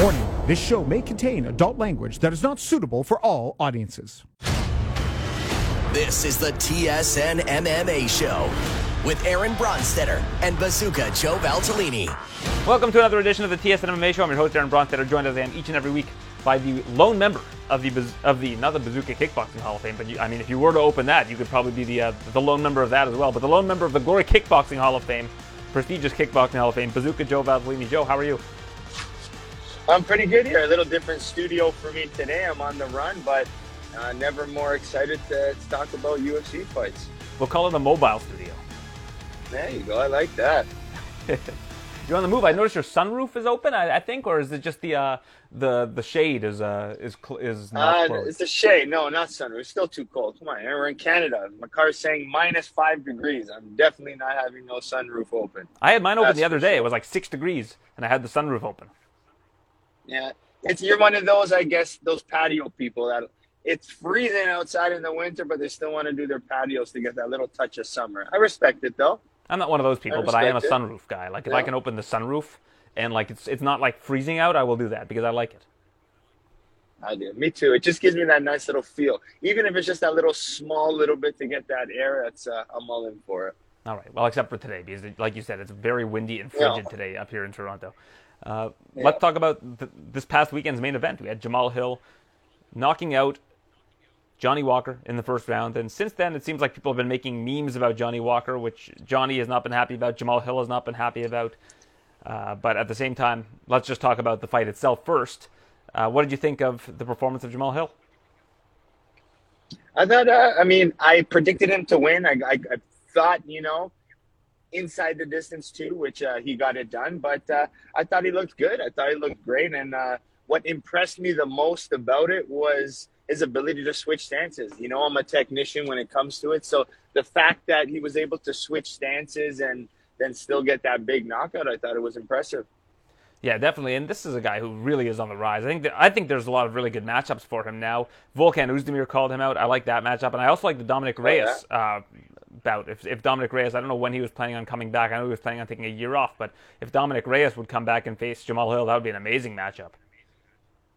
Warning this show may contain adult language that is not suitable for all audiences. This is the TSN MMA Show with Aaron Bronsteter and Bazooka Joe Valtellini. Welcome to another edition of the TSN MMA Show. I'm your host Aaron Bronsteter, joined as I am each and every week by the lone member of the of the not the Bazooka Kickboxing Hall of Fame, but you, I mean, if you were to open that, you could probably be the uh, the lone member of that as well. But the lone member of the Glory Kickboxing Hall of Fame, prestigious Kickboxing Hall of Fame, Bazooka Joe Valtellini. Joe, how are you? I'm pretty good here. A little different studio for me today. I'm on the run, but uh, never more excited to, talk about UFC fights. We'll call it a mobile studio. There you go. I like that. You're on the move. I noticed your sunroof is open. I, I think, or is it just the uh, the the shade is uh is cl- is not Uh, closed? it's a shade. No, not sunroof. It's still too cold. Come on, we're in Canada. My car's saying minus five degrees. I'm definitely not having no sunroof open. I had mine open That's the other day. sure. It was like six degrees, and I had the sunroof open. Yeah, it's you're one of those, I guess, those patio people that it's freezing outside in the winter, but they still want to do their patios to get that little touch of summer. I respect it though. I'm not one of those people, but I am a it. sunroof guy. Like if I can open the sunroof and like it's it's not like freezing out, I will do that because I like it. I do. Me too. It just gives me that nice little feel. Even if it's just that little small little bit to get that air, that's uh, I'm all in for it. All right. Well, except for today, because like you said, it's very windy and Yeah. frigid today up here in Toronto. Uh, Yeah. Let's talk about th- this past weekend's main event. We had Jamal Hill knocking out Johnny Walker in the first round, and since then, it seems like people have been making memes about Johnny Walker, which Johnny has not been happy about. Jamal Hill has not been happy about. Uh, but at the same time, let's just talk about the fight itself first. Uh, what did you think of the performance of Jamal Hill? I thought. Uh, I mean, I predicted him to win. I, I, I thought, you know, inside the distance too, which uh, he got it done. But uh, I thought he looked good. I thought he looked great. And uh, what impressed me the most about it was his ability to switch stances. You know, I'm a technician when it comes to it. So the fact that he was able to switch stances and then still get that big knockout, I thought it was impressive. Yeah, definitely. And this is a guy who really is on the rise. I think that, I think there's a lot of really good matchups for him now. Volkan Oezdemir called him out. I like that matchup, and I also like the Dominick Reyes uh, bout. If, if Dominick Reyes, I don't know when he was planning on coming back. I know he was planning on taking a year off, but if Dominick Reyes would come back and face Jamal Hill, that would be an amazing matchup.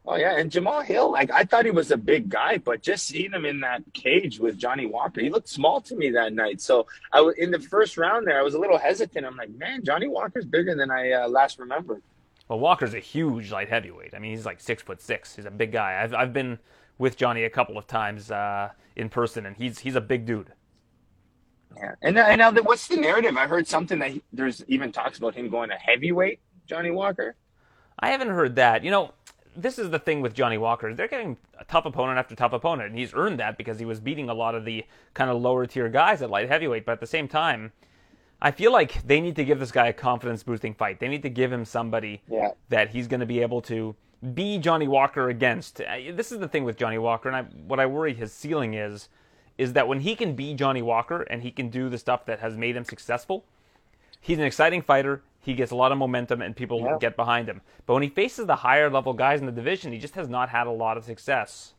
Oh yeah, and Jamal Hill, like I thought he was a big guy, but just seeing him in that cage with Johnny Walker, he looked small to me that night. So I was in the first round there, I was a little hesitant. I'm like, man, Johnny Walker's bigger than I uh, last remembered. Well, Walker's a huge light heavyweight. I mean, he's like six foot six. He's a big guy. I've I've been with Johnny a couple of times uh, in person, and he's he's a big dude. Yeah, and now, and now the, what's the narrative? I heard something that he, there's even talks about him going to heavyweight, Johnny Walker. I haven't heard that. You know, this is the thing with Johnny Walker. They're getting a tough opponent after tough opponent, and he's earned that because he was beating a lot of the kind of lower tier guys at light heavyweight. But at the same time, I feel like they need to give this guy a confidence boosting fight. They need to give him somebody Yeah. that he's going to be able to be Johnny Walker against. This is the thing with Johnny Walker, and I, what I worry his ceiling is, is that when he can be Johnny Walker and he can do the stuff that has made him successful, he's an exciting fighter. He gets a lot of momentum and people Yeah. get behind him. But when he faces the higher level guys in the division, he just has not had a lot of success.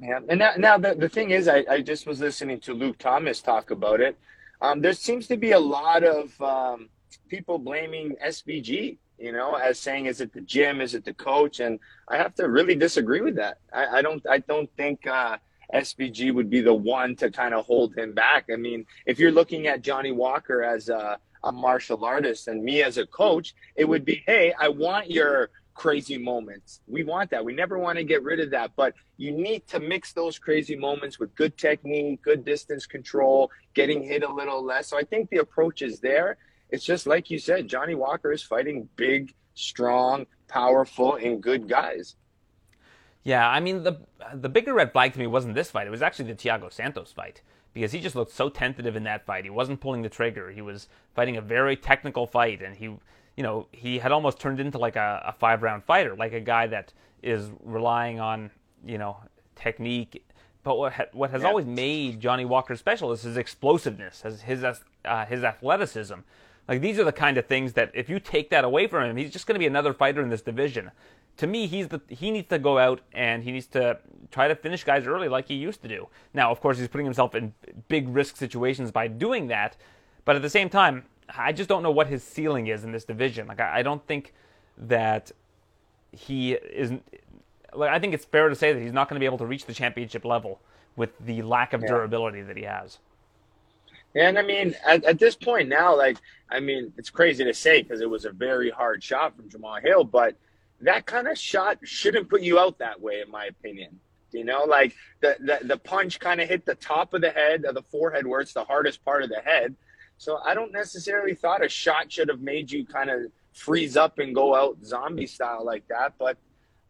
Yeah, and now, now the, the thing is, I, I just was listening to Luke Thomas talk about it. Um, there seems to be a lot of um, people blaming SBG, you know, as saying, is it the gym, is it the coach? And I have to really disagree with that. I, I don't, I don't think uh, SBG would be the one to kind of hold him back. I mean, if you're looking at Johnny Walker as a, a martial artist and me as a coach, it would be, hey, I want your crazy moments. We want that. We never want to get rid of that, but you need to mix those crazy moments with good technique, good distance control, getting hit a little less. So I think the approach is there. It's just like you said, Johnny Walker is fighting big, strong, powerful, and good guys. Yeah, I mean the the bigger red flag to me wasn't this fight. It was actually the Thiago Santos fight because he just looked so tentative in that fight. He wasn't pulling the trigger. He was fighting a very technical fight, and he, you know, he had almost turned into like a, a five round fighter, like a guy that is relying on you know technique. But what ha- what has Yeah. always made Johnny Walker special is his explosiveness, his his uh, his athleticism. Like these are the kind of things that if you take that away from him, he's just going to be another fighter in this division. To me, he's the he needs to go out and he needs to try to finish guys early like he used to do. Now, of course, he's putting himself in big risk situations by doing that, but at the same time, I just don't know what his ceiling is in this division. Like I, I don't think that he is. Like, I think it's fair to say that he's not going to be able to reach the championship level with the lack of Yeah. durability that he has. And I mean, at, at this point now, like, I mean, it's crazy to say because it was a very hard shot from Jamal Hill, but that kind of shot shouldn't put you out that way, in my opinion. You know, like the the, the punch kind of hit the top of the head, of the forehead, where it's the hardest part of the head. So I don't necessarily thought a shot should have made you kind of freeze up and go out zombie style like that. But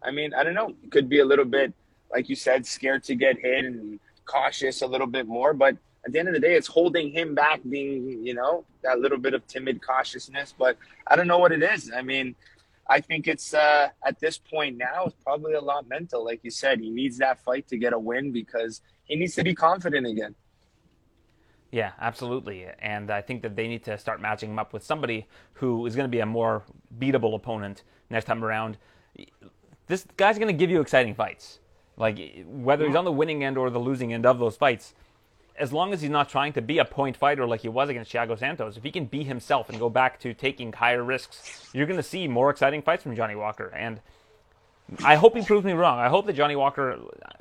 I mean, I don't know. It could be a little bit, like you said, scared to get hit and cautious a little bit more. But at the end of the day, it's holding him back, being, you know, that little bit of timid cautiousness. But I don't know what it is. I mean, I think it's uh, at this point now, it's probably a lot mental. Like you said, he needs that fight to get a win because he needs to be confident again. Yeah, absolutely. And I think that they need to start matching him up with somebody who is going to be a more beatable opponent next time around. This guy's going to give you exciting fights. Like, whether he's on the winning end or the losing end of those fights, as long as he's not trying to be a point fighter like he was against Thiago Santos, if he can be himself and go back to taking higher risks, you're going to see more exciting fights from Johnny Walker. And I hope he proves me wrong. I hope that Johnny Walker,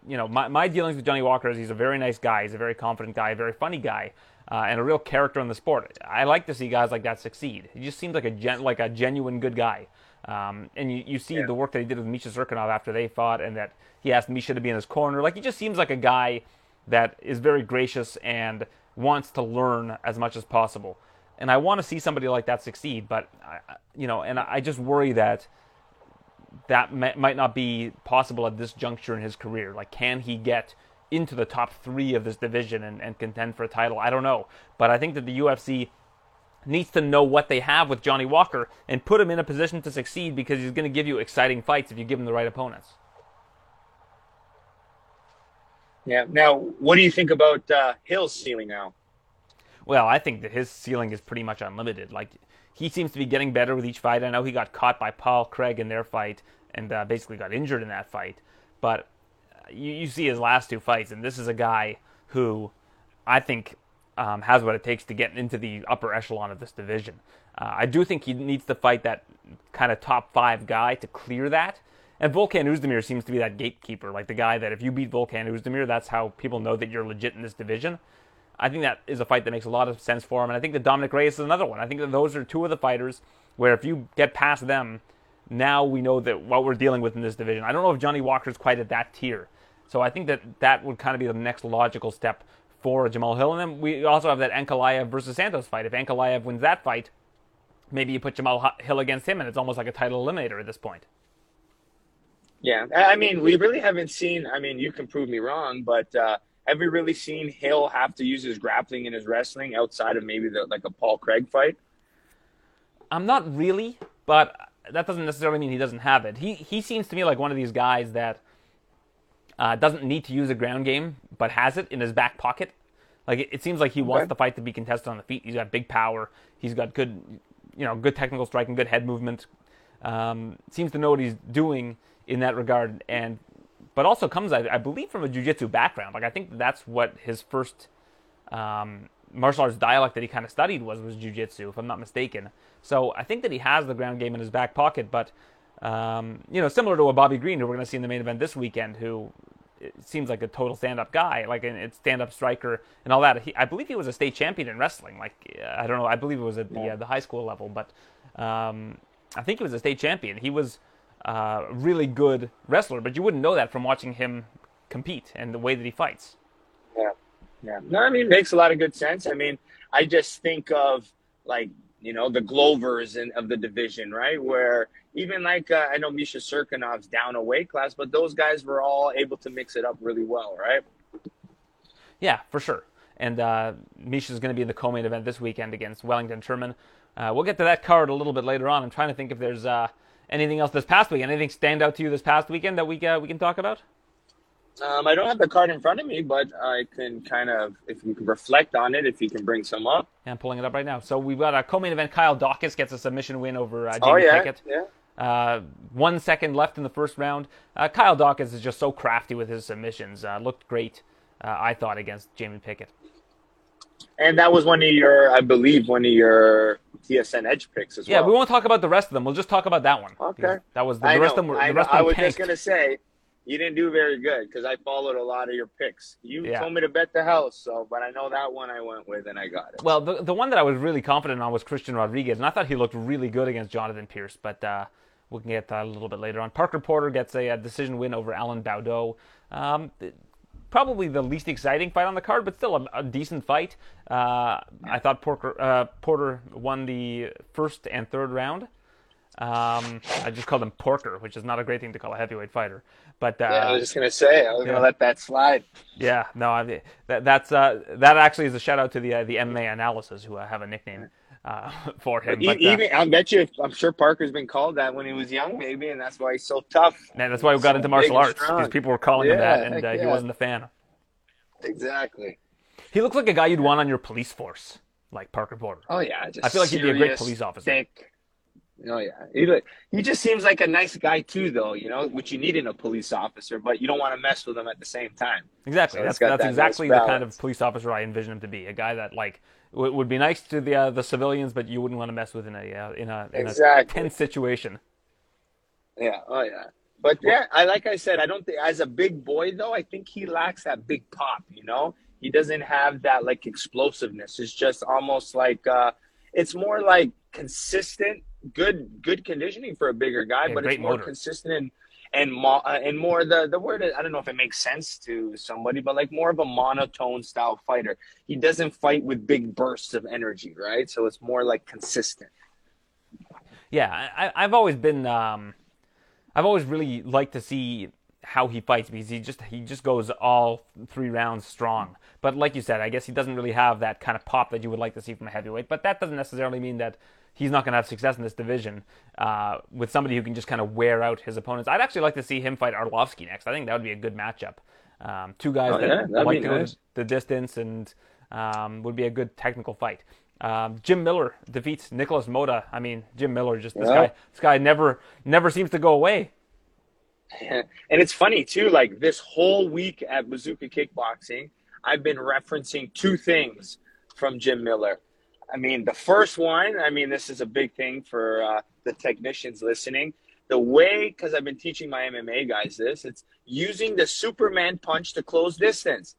you know, my, my dealings with Johnny Walker is he's a very nice guy, he's a very confident guy, a very funny guy, uh, and a real character in the sport. I like to see guys like that succeed. He just seems like a gen, like a genuine good guy. Um, and you, you see Yeah. the work that he did with Misha Cirkunov after they fought, and that he asked Misha to be in his corner. Like he just seems like a guy that is very gracious and wants to learn as much as possible. And I want to see somebody like that succeed, but I, you know, and I just worry that that might not be possible at this juncture in his career. Like, can he get into the top three of this division and, and contend for a title? I don't know. But I think that the UFC needs to know what they have with Johnny Walker and put him in a position to succeed because he's going to give you exciting fights if you give him the right opponents. Yeah. Now, what do you think about uh, Hill's ceiling now? Well, I think that his ceiling is pretty much unlimited. Like he seems to be getting better with each fight. I know he got caught by Paul Craig in their fight and uh, basically got injured in that fight. But uh, you, you see his last two fights, and this is a guy who I think um, has what it takes to get into the upper echelon of this division. Uh, I do think he needs to fight that kind of top five guy to clear that. And Volkan Oezdemir seems to be that gatekeeper, like the guy that if you beat Volkan Oezdemir, that's how people know that you're legit in this division. I think that is a fight that makes a lot of sense for him, and I think that Dominick Reyes is another one. I think that those are two of the fighters where if you get past them, now we know that what we're dealing with in this division. I don't know if Johnny Walker's quite at that tier, so I think that that would kind of be the next logical step for Jamal Hill. And then we also have that Ankalaev versus Santos fight. If Ankalaev wins that fight, maybe you put Jamal Hill against him, and it's almost like a title eliminator at this point. Yeah, I I mean, we really haven't seen. I mean, you can prove me wrong, but uh, have we really seen Hill have to use his grappling and his wrestling outside of maybe the, like a Paul Craig fight? I'm not really, but that doesn't necessarily mean he doesn't have it. He he seems to me like one of these guys that uh, doesn't need to use a ground game, but has it in his back pocket. Like it, it seems like he wants Okay. the fight to be contested on the feet. He's got big power. He's got good, you know, good technical striking, good head movement. Um, seems to know what he's doing in that regard, and but also comes, I, I believe, from a jujitsu background. Like I think that's what his first um, martial arts dialect that he kind of studied was was jujitsu, if I'm not mistaken. So I think that he has the ground game in his back pocket, but um, you know, similar to a Bobby Green, who we're going to see in the main event this weekend, who seems like a total stand-up guy, like a stand-up striker and all that. He, I believe he was a state champion in wrestling. Like I don't know, I believe it was at the uh, the high school level, but um, I think he was a state champion. He was uh, really good wrestler, but you wouldn't know that from watching him compete and the way that he fights. Yeah, yeah. No, I mean, it makes a lot of good sense. I mean, I just think of like you know the Glovers and of the division, right? Where even like uh, I know Misha Cirkunov's down a weight class, but those guys were all able to mix it up really well, right? Yeah, for sure. And uh, Misha's going to be in the co-main event this weekend against Wellington Turman. Uh, we'll get to that card a little bit later on. I'm trying to think if there's uh, anything else this past weekend. Anything stand out to you this past weekend that we uh, we can talk about? Um, I don't have the card in front of me, but I can kind of, if you can reflect on it, if you can bring some up. Yeah, I'm pulling it up right now. So we've got a co-main event. Kyle Daukaus gets a submission win over uh, Jamie oh yeah, Pickett. yeah. Uh, one second left in the first round. Uh, Kyle Daukaus is just so crafty with his submissions. Uh, looked great, uh, I thought, against Jamie Pickett. And that was one of your, I believe, one of your TSN Edge picks as Yeah, well. Yeah, we won't talk about the rest of them. We'll just talk about that one. Okay. That was the, I the rest know, of them. Were, I, the rest I of them was tanked. just gonna say you didn't do very good because I followed a lot of your picks. You Yeah. told me to bet the house, so but I know that one I went with and I got it. Well, the the one that I was really confident on was Christian Rodriguez, and I thought he looked really good against Jonathan Pearce. But uh, we can get that a little bit later on. Parker Porter gets a, a decision win over Alan Baudot. Um, probably the least exciting fight on the card, but still a, a decent fight. Uh, I thought Porter, uh, Porter won the first and third round. Um, I just called him Porker, which is not a great thing to call a heavyweight fighter. But uh, yeah, I was just gonna say I was yeah. gonna let that slide. yeah, no, I, that that's uh, that actually is a shout out to the uh, the MMA analysis who uh, have a nickname uh, for him. But, uh, I bet you, I'm sure Parker's been called that when he was young, maybe, and that's why he's so tough. man, that's why we got So into martial arts because people were calling him that, and uh, he wasn't a fan. Exactly. He looks like a guy you'd want on your police force, like Parker Porter. Oh yeah, I feel like he'd be a great police officer. Thick. Oh yeah, he look- he just seems like a nice guy too, though. You know, which you need in a police officer, but you don't want to mess with him at the same time. Exactly. So that's that's that exactly nice the kind of police officer I envision him to be. A guy that like w- would be nice to the uh, the civilians, but you wouldn't want to mess with in a uh, in a in a tense situation. Yeah. Oh yeah. But yeah, I like I said, I don't think as a big boy though, I think he lacks that big pop. You know, he doesn't have that like explosiveness. It's just almost like uh, it's more like consistent, good good conditioning for a bigger guy, Yeah, but it's more motor. consistent and and mo- uh, and more the the word I don't know if it makes sense to somebody, but like more of a monotone style fighter. He doesn't fight with big bursts of energy, right? So it's more like consistent. Yeah, I, I've always been. Um, I've always really liked to see how he fights because he just he just goes all three rounds strong. But like you said, I guess he doesn't really have that kind of pop that you would like to see from a heavyweight. But that doesn't necessarily mean that he's not going to have success in this division uh, with somebody who can just kind of wear out his opponents. I'd actually like to see him fight Arlovsky next. I think that would be a good matchup. Um, two guys Oh, that yeah, like be to go nice. the distance and um, would be a good technical fight. Um, Jim Miller defeats Nikolas Motta. I mean, Jim Miller just this Yeah. guy. This guy never never seems to go away. and it's funny too like this whole week at bazooka kickboxing i've been referencing two things from jim miller i mean the first one i mean this is a big thing for uh, the technicians listening. The way because i've been teaching my mma guys this it's using the superman punch to close distance.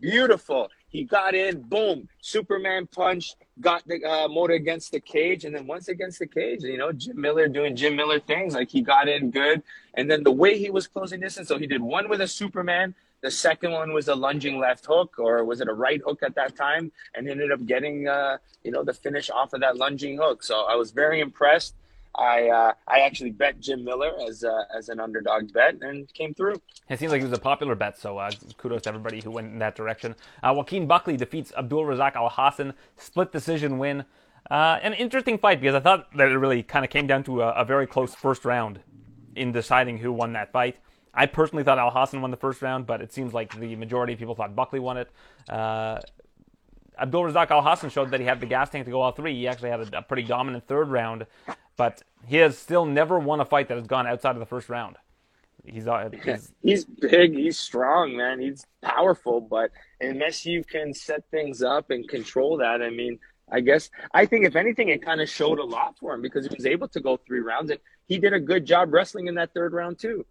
Beautiful. He got in boom superman punch got the uh, Motta against the cage and then once against the cage you know jim miller doing jim miller things like he got in good. And then the way he was closing distance, so he did one with a Superman. The second one was a lunging left hook, or was it a right hook at that time? And ended up getting, uh, you know, the finish off of that lunging hook. So I was very impressed. I uh, I actually bet Jim Miller as uh, as an underdog bet and came through. It seems like it was a popular bet, so uh, kudos to everybody who went in that direction. Uh, Joaquin Buckley defeats Abdul Razak Alhassan, split decision win. Uh, an interesting fight because I thought that it really kind of came down to a, a very close first round in deciding who won that fight. I personally thought Alhassan won the first round, but it seems like the majority of people thought Buckley won it. Uh, Abdul Razak Alhassan showed that he had the gas tank to go all three. He actually had a, a pretty dominant third round, but he has still never won a fight that has gone outside of the first round. He's, uh, he's He's big, he's strong, man. He's powerful, but unless you can set things up and control that, I mean, I guess I think if anything, it kind of showed a lot for him because he was able to go three rounds and he did a good job wrestling in that third round too.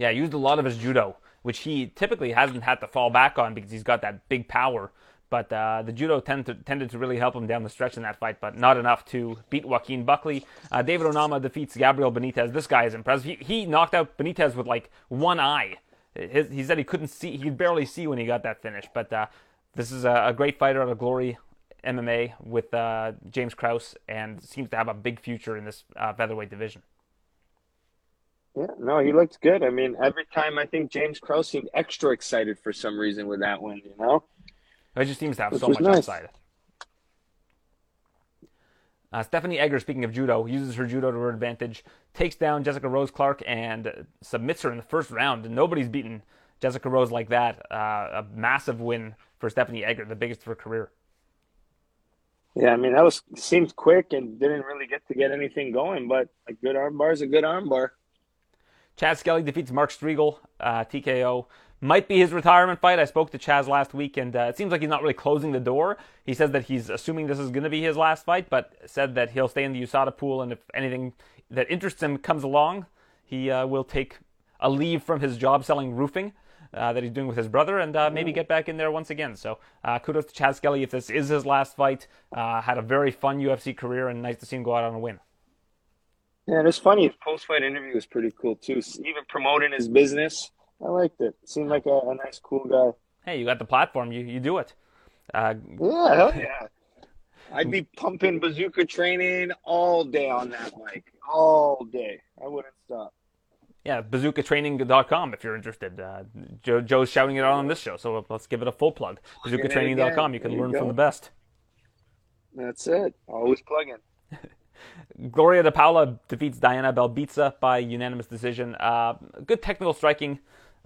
Yeah, used a lot of his judo, which he typically hasn't had to fall back on because he's got that big power. But uh, the judo tend to, tended to really help him down the stretch in that fight, but not enough to beat Joaquin Buckley. Uh, David Onama defeats Gabriel Benitez. This guy is impressive. He, he knocked out Benitez with like one eye. His, he said he couldn't see, he could barely see when he got that finish. But uh, this is a, a great fighter out of Glory MMA with uh, James Krause and seems to have a big future in this uh, featherweight division. Yeah, no, he looked good. I mean, every time I think James Krause seemed extra excited for some reason with that one, you know? It just seems to have Which so much nice. upside. Uh, Stephanie Egger, speaking of judo, uses her judo to her advantage, takes down Jessica Rose Clark, and submits her in the first round. Nobody's beaten Jessica Rose like that. Uh, a massive win for Stephanie Egger, the biggest of her career. Yeah, I mean, that was seemed quick and didn't really get to get anything going, but a good armbar is a good armbar. Chas Skelly defeats Mark Striegel, uh, TKO. might be his retirement fight. I spoke to Chas last week, and uh, it seems like he's not really closing the door. He says that he's assuming this is going to be his last fight, but said that he'll stay in the USADA pool, and if anything that interests him comes along, he uh, will take a leave from his job selling roofing. Uh, that he's doing with his brother, and uh, maybe get back in there once again. So uh, kudos to Chas Skelly if this is his last fight. Uh, had a very fun UFC career, and nice to see him go out on a win. Yeah, it's funny. His post fight interview was pretty cool too. Even promoting his business, I liked it. Seemed like a, a nice, cool guy. Hey, you got the platform. You you do it. Uh, yeah, hell yeah. I'd be pumping bazooka training all day on that mic, all day. I wouldn't stop. Yeah, bazookatraining.com if you're interested. Uh, Joe, Joe's shouting it out on this show, so let's give it a full plug. Bazookatraining.com. You can learn from the best. That's it. Always plugging. Gloria De Paula defeats Diana Belbita by unanimous decision. Uh, good technical striking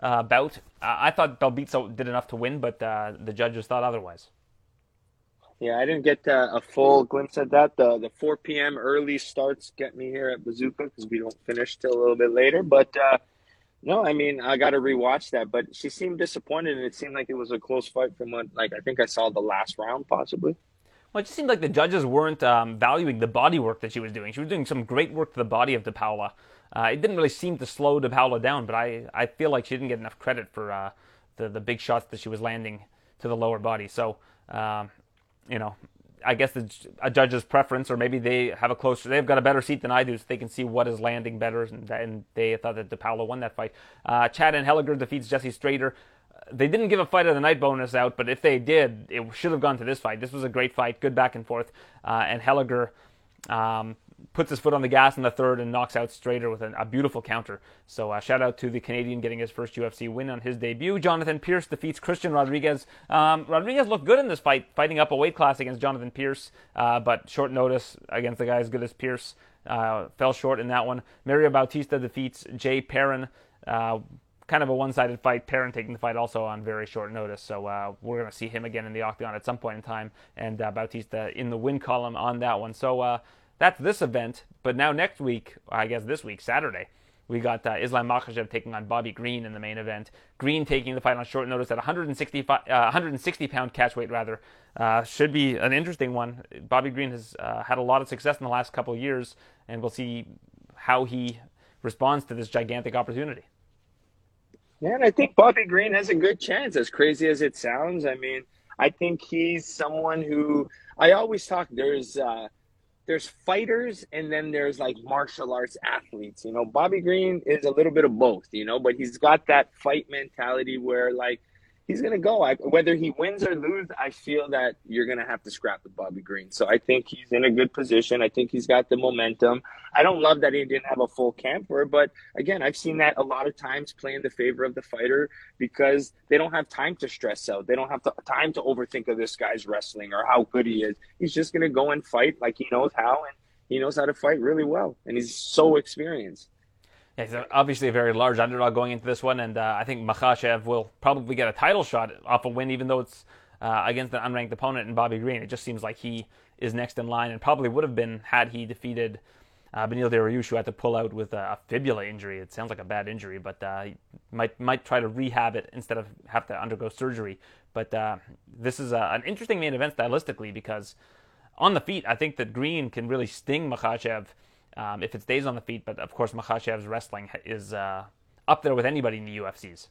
uh, bout. Uh, I thought Belbita did enough to win, but uh, the judges thought otherwise. Yeah, I didn't get uh, a full glimpse at that. The the 4 p.m. early starts get me here at Bazooka because we don't finish till a little bit later. But no, I mean I got to rewatch that. But she seemed disappointed, and it seemed like it was a close fight from what like I think I saw the last round possibly. Well, it just seemed like the judges weren't um, valuing the body work that she was doing. She was doing some great work to the body of De Paula. Uh, it didn't really seem to slow De Paula down, but I, I feel like she didn't get enough credit for uh, the the big shots that she was landing to the lower body. So, um, you know, I guess the, a judge's preference, or maybe they have a closer, they've got a better seat than I do, so they can see what is landing better, and, and they thought that De Paula won that fight. Uh, Chad Anheliger defeats Jesse Strader they didn't give a fight of the night bonus out, but if they did, it should have gone to this fight. This was a great fight, good back and forth. Uh, Anheliger um, puts his foot on the gas in the third and knocks out Strader with a, a beautiful counter. So uh, shout out to the Canadian getting his first UFC win on his debut. Jonathan Pearce defeats Christian Rodriguez. Um, Rodriguez looked good in this fight, fighting up a weight class against Jonathan Pearce, uh, but short notice against a guy as good as Pearce. Uh, fell short in that one. Mario Bautista defeats Jay Perrin. Uh, kind of a one-sided fight. Perrin taking the fight also on very short notice, so uh, we're going to see him again in the octagon at some point in time, and uh, Bautista in the win column on that one. So uh, that's this event. But now next week, I guess this week, Saturday, we got uh, Islam Makhachev taking on Bobby Green in the main event. Green taking the fight on short notice at 160, 160 uh, pound catch weight rather. Uh, should be an interesting one. Bobby Green has had a lot of success in the last couple of years, and we'll see how he responds to this gigantic opportunity. Yeah, and I think Bobby Green has a good chance, as crazy as it sounds. I mean, I think he's someone who I always talk. There's uh, there's fighters, and then there's like martial arts athletes. You know, Bobby Green is a little bit of both. You know, but he's got that fight mentality where like he's going to go. I, whether he wins or lose, I feel that you're going to have to scrap with Bobby Green. So I think he's in a good position. I think he's got the momentum. I don't love that he didn't have a full camper, but again, I've seen that a lot of times play in the favor of the fighter because they don't have time to stress out. They don't have to, time to overthink of this guy's wrestling or how good he is. He's just going to go and fight like he knows how, and he knows how to fight really well, and he's so experienced. Yeah, he's obviously a very large underdog going into this one, and uh, I think Makhachev will probably get a title shot off a win, even though it's uh, against an unranked opponent in Bobby Green. It just seems like he is next in line, and probably would have been had he defeated uh, Beneil Dariush, who had to pull out with a, fibula injury. It sounds like a bad injury, but uh, might might try to rehab it instead of have to undergo surgery. But uh, this is a, an interesting main event stylistically because on the feet, I think that Green can really sting Makhachev um, if it stays on the feet. But of course, Makhachev's wrestling is uh, up there with anybody in the UFCs.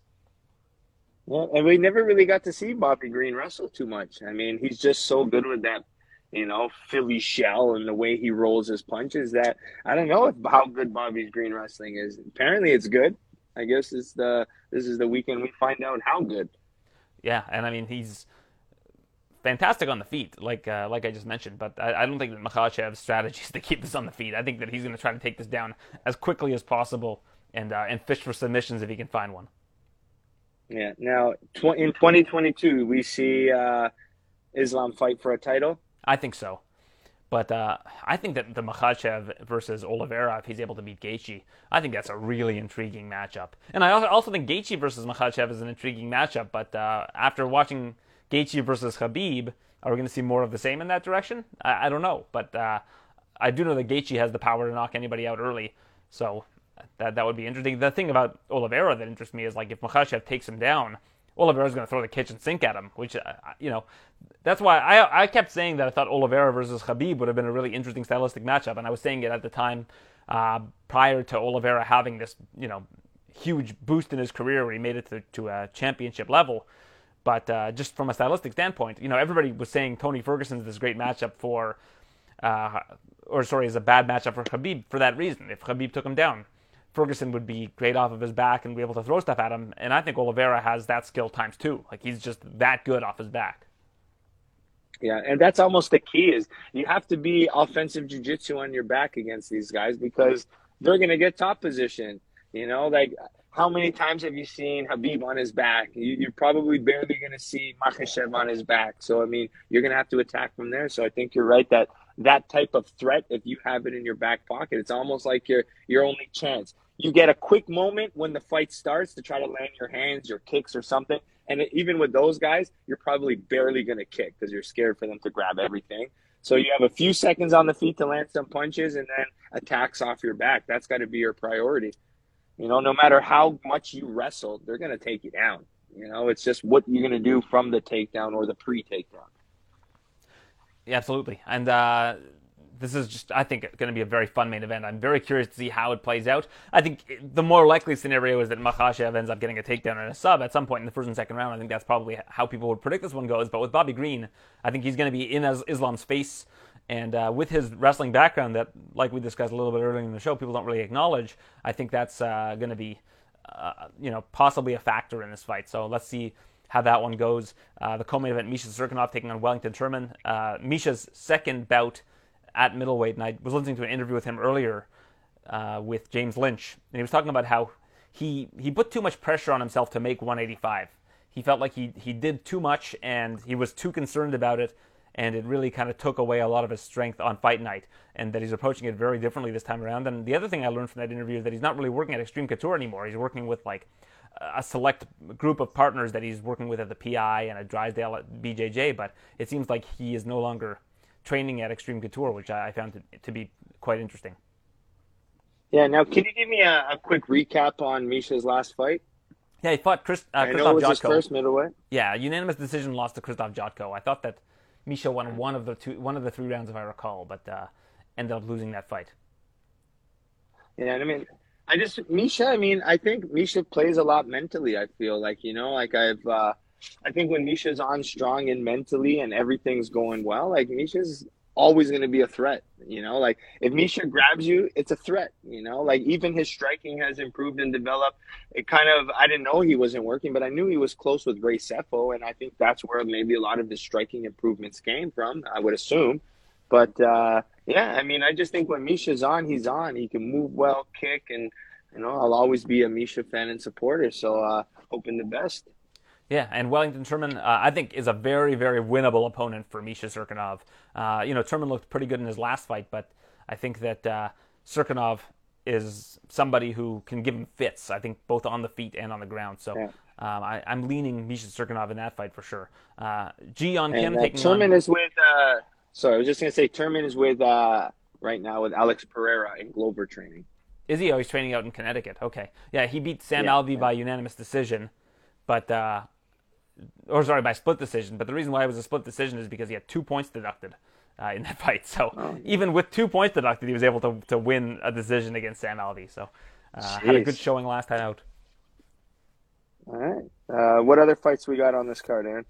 Well, and we never really got to see Bobby Green wrestle too much. I mean, he's just so good with that, you know, Philly shell and the way he rolls his punches that I don't know if how good Bobby Green wrestling is. Apparently, it's good. I guess it's the this is the weekend we find out how good. Yeah, and I mean he's fantastic on the feet, like uh, like I just mentioned. But I, I don't think that Makhachev's strategy is to keep this on the feet. I think that he's going to try to take this down as quickly as possible and uh, and fish for submissions if he can find one. Yeah. Now, tw- in 2022, we see uh, Islam fight for a title. I think so. But uh, I think that the Makhachev versus Oliveira, if he's able to beat Gaethje, I think that's a really intriguing matchup. And I also think Gaethje versus Makhachev is an intriguing matchup. But uh, after watching Gaethje versus Khabib, are we going to see more of the same in that direction? I, I don't know, but uh, I do know that Gaethje has the power to knock anybody out early, so that that would be interesting. The thing about Oliveira that interests me is like if Makhachev takes him down, Oliveira's going to throw the kitchen sink at him, which, uh, you know, that's why I, I kept saying that I thought Oliveira versus Khabib would have been a really interesting stylistic matchup. And I was saying it at the time uh, prior to Oliveira having this, you know, huge boost in his career where he made it to, to a championship level. But uh, just from a stylistic standpoint, you know, everybody was saying Tony Ferguson's this great matchup for, uh, or sorry, is a bad matchup for Khabib for that reason. If Khabib took him down, Ferguson would be great off of his back and be able to throw stuff at him. And I think Oliveira has that skill times two. Like he's just that good off his back. Yeah, and that's almost the key is you have to be offensive jiu-jitsu on your back against these guys because they're going to get top position. You know, like how many times have you seen Khabib on his back? You, are probably barely going to see Makhachev on his back. So, I mean, you're going to have to attack from there. So I think you're right that that type of threat, if you have it in your back pocket, it's almost like your, your only chance you get a quick moment when the fight starts to try to land your hands, your kicks, or something. And even with those guys, you're probably barely going to kick because you're scared for them to grab everything. So you have a few seconds on the feet to land some punches and then attacks off your back. That's got to be your priority. You know, no matter how much you wrestle, they're going to take you down. You know, it's just what you're going to do from the takedown or the pre takedown. Yeah, absolutely. And uh, this is just, I think, going to be a very fun main event. I'm very curious to see how it plays out. I think the more likely scenario is that Makhachev ends up getting a takedown and a sub at some point in the first and second round. I think that's probably how people would predict this one goes. But with Bobby Green, I think he's going to be in Islam's face. And uh, with his wrestling background, that, like we discussed a little bit earlier in the show, people don't really acknowledge, I think that's uh, going to be, uh, you know, possibly a factor in this fight. So let's see how that one goes. Uh, the co-main event, Misha Cirkunov taking on Wellington Turman. Uh, Misha's second bout at middleweight, and I was listening to an interview with him earlier uh, with James Lynch, and he was talking about how he he put too much pressure on himself to make 185. He felt like he he did too much, and he was too concerned about it, and it really kind of took away a lot of his strength on fight night, and that he's approaching it very differently this time around. And the other thing I learned from that interview is that he's not really working at Extreme Couture anymore. He's working with like a select group of partners that he's working with at the PI and at Drysdale at BJJ, but it seems like he is no longer training at Extreme Couture, which I found to, to be quite interesting. Yeah. Now, can you give me a, a quick recap on Misha's last fight? Yeah, he fought Chris, uh, I know it was his first middleweight. Yeah, unanimous decision loss to Krzysztof Jotko. I thought that Misha won one of the two, one of the three rounds, if I recall, but uh, ended up losing that fight. Yeah, I mean, I just Misha. I mean, I think Misha plays a lot mentally. I feel like you know, like I've uh, I think when Misha's on strong and mentally and everything's going well, like Misha's always going to be a threat. You know, like if Misha grabs you, it's a threat. You know, like even his striking has improved and developed. It kind of I didn't know he wasn't working, but I knew he was close with Ray Sefo, and I think that's where maybe a lot of his striking improvements came from. I would assume, but uh, yeah, I mean, I just think when Misha's on, he's on. He can move well, kick, and you know, I'll always be a Misha fan and supporter. So uh, hoping the best. Yeah, and Wellington Turman, uh, I think, is a very, very winnable opponent for Misha Cirkunov. Uh, you know, Turman looked pretty good in his last fight, but I think that uh, Cirkunov is somebody who can give him fits. I think both on the feet and on the ground. So yeah. um, I, am leaning Misha Cirkunov in that fight for sure. Uh, Ji Yeon Kim uh, taking Turman on... is with. Uh, sorry, I was just gonna say Turman is with uh, right now with Alex Pereira in Glover training. Is he? Oh, he's training out in Connecticut. Okay, yeah, he beat Sam yeah, Alvey yeah. by unanimous decision, but uh, or sorry, by split decision. But the reason why it was a split decision is because he had two points deducted uh, in that fight. So oh. even with two points deducted, he was able to, to win a decision against Sam Alvey. So uh, had a good showing last time out. All right. Uh, what other fights we got on this card, Aaron?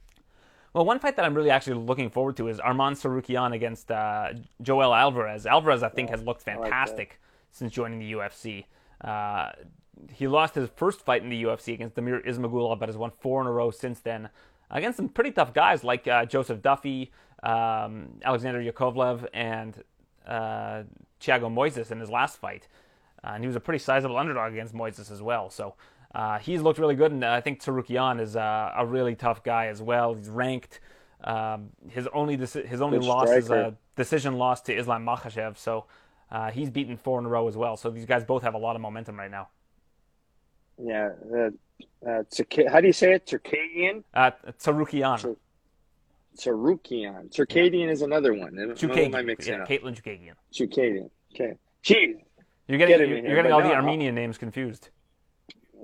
Well, one fight that I'm really actually looking forward to is Arman Tsarukyan against uh, Joel Alvarez. Alvarez, I think, has looked fantastic like since joining the UFC. Uh, he lost his first fight in the UFC against Damir Ismagulov, but has won four in a row since then against some pretty tough guys like uh, Joseph Duffy, um, Alexander Yakovlev, and uh, Thiago Moises in his last fight. Uh, and he was a pretty sizable underdog against Moises as well. So uh, he's looked really good, and I think Tsarukyan is uh, a really tough guy as well. He's ranked. Um, his only deci- his only loss is a decision loss to Islam Makhachev. So uh, he's beaten four in a row as well. So these guys both have a lot of momentum right now. Yeah. Uh, uh, how do you say it? Circadian? Uh. Tsarukyan. Circadian is another one. Chukagian. Am I mixing yeah, up? Katlyn Chookagian. Chookagian. Okay. Geez. You're getting, Getting you're, here, getting all no, the I'll- Armenian names confused.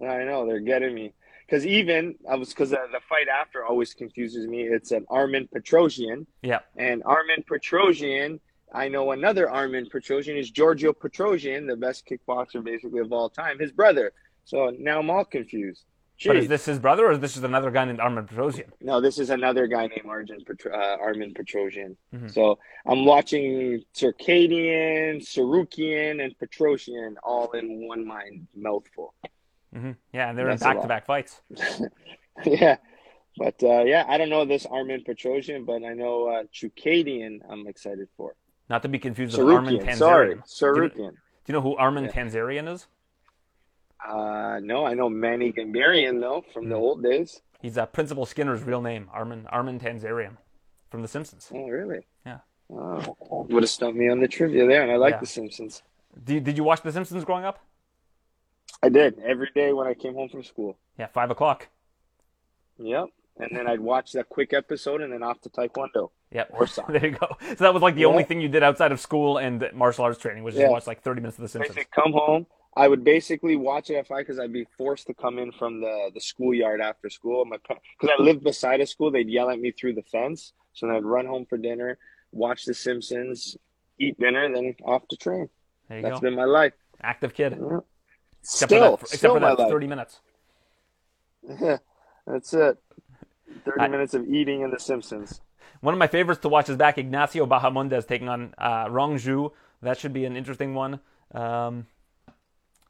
I know they're getting me because even I was because the, the fight after always confuses me. It's an Armen Petrosyan, Yeah. and Armen Petrosyan. I know another Armin Petrosian is Giorgio Petrosyan, the best kickboxer basically of all time, his brother. So now I'm all confused. But is this his brother or is this just another guy named Armen Petrosyan? No, this is another guy named Arjun Petro- uh, Armen Petrosyan. Mm-hmm. So I'm watching Circadian, Sarukian, and Petrosian all in one mind mouthful. hmm Yeah, and they're That's in back-to-back fights. yeah, but uh, yeah, I don't know this Armen Petrosyan, but I know uh, Chukadian. I'm excited for Not to be confused with Armin Sarukian. Tanzarian. Sorry, Do you, Sarukian. do you know who Armin Yeah. Tamzarian is? Uh, no, I know Manny Gamburyan though from the old days. He's uh, Principal Skinner's real name, Armin Armin Tamzarian, from The Simpsons. Oh, really? Yeah. Oh, would have stumped me on the trivia there, and I like Yeah. The Simpsons. Did, did you watch The Simpsons growing up? I did every day when I came home from school. Yeah, five o'clock. Yep. And then I'd watch that quick episode and then off to Taekwondo. Yep. Or soccer. there you go. So that was like the only thing you did outside of school and martial arts training, was just Yeah. watch like 30 minutes of The Simpsons. Basically, come home. I would basically watch five because I'd be forced to come in from the, the schoolyard after school. My because I lived beside a school, they'd yell at me through the fence. So then I'd run home for dinner, watch The Simpsons, eat dinner, then off to train. There you That's go. been my life. Active kid. Yeah. Except Still, for that, except still for that life. 30 minutes. That's it. Thirty I- minutes of eating in The Simpsons. One of my favorites to watch is back Ignacio Bahamondes taking on uh, Rong Zhu. That should be an interesting one. Um,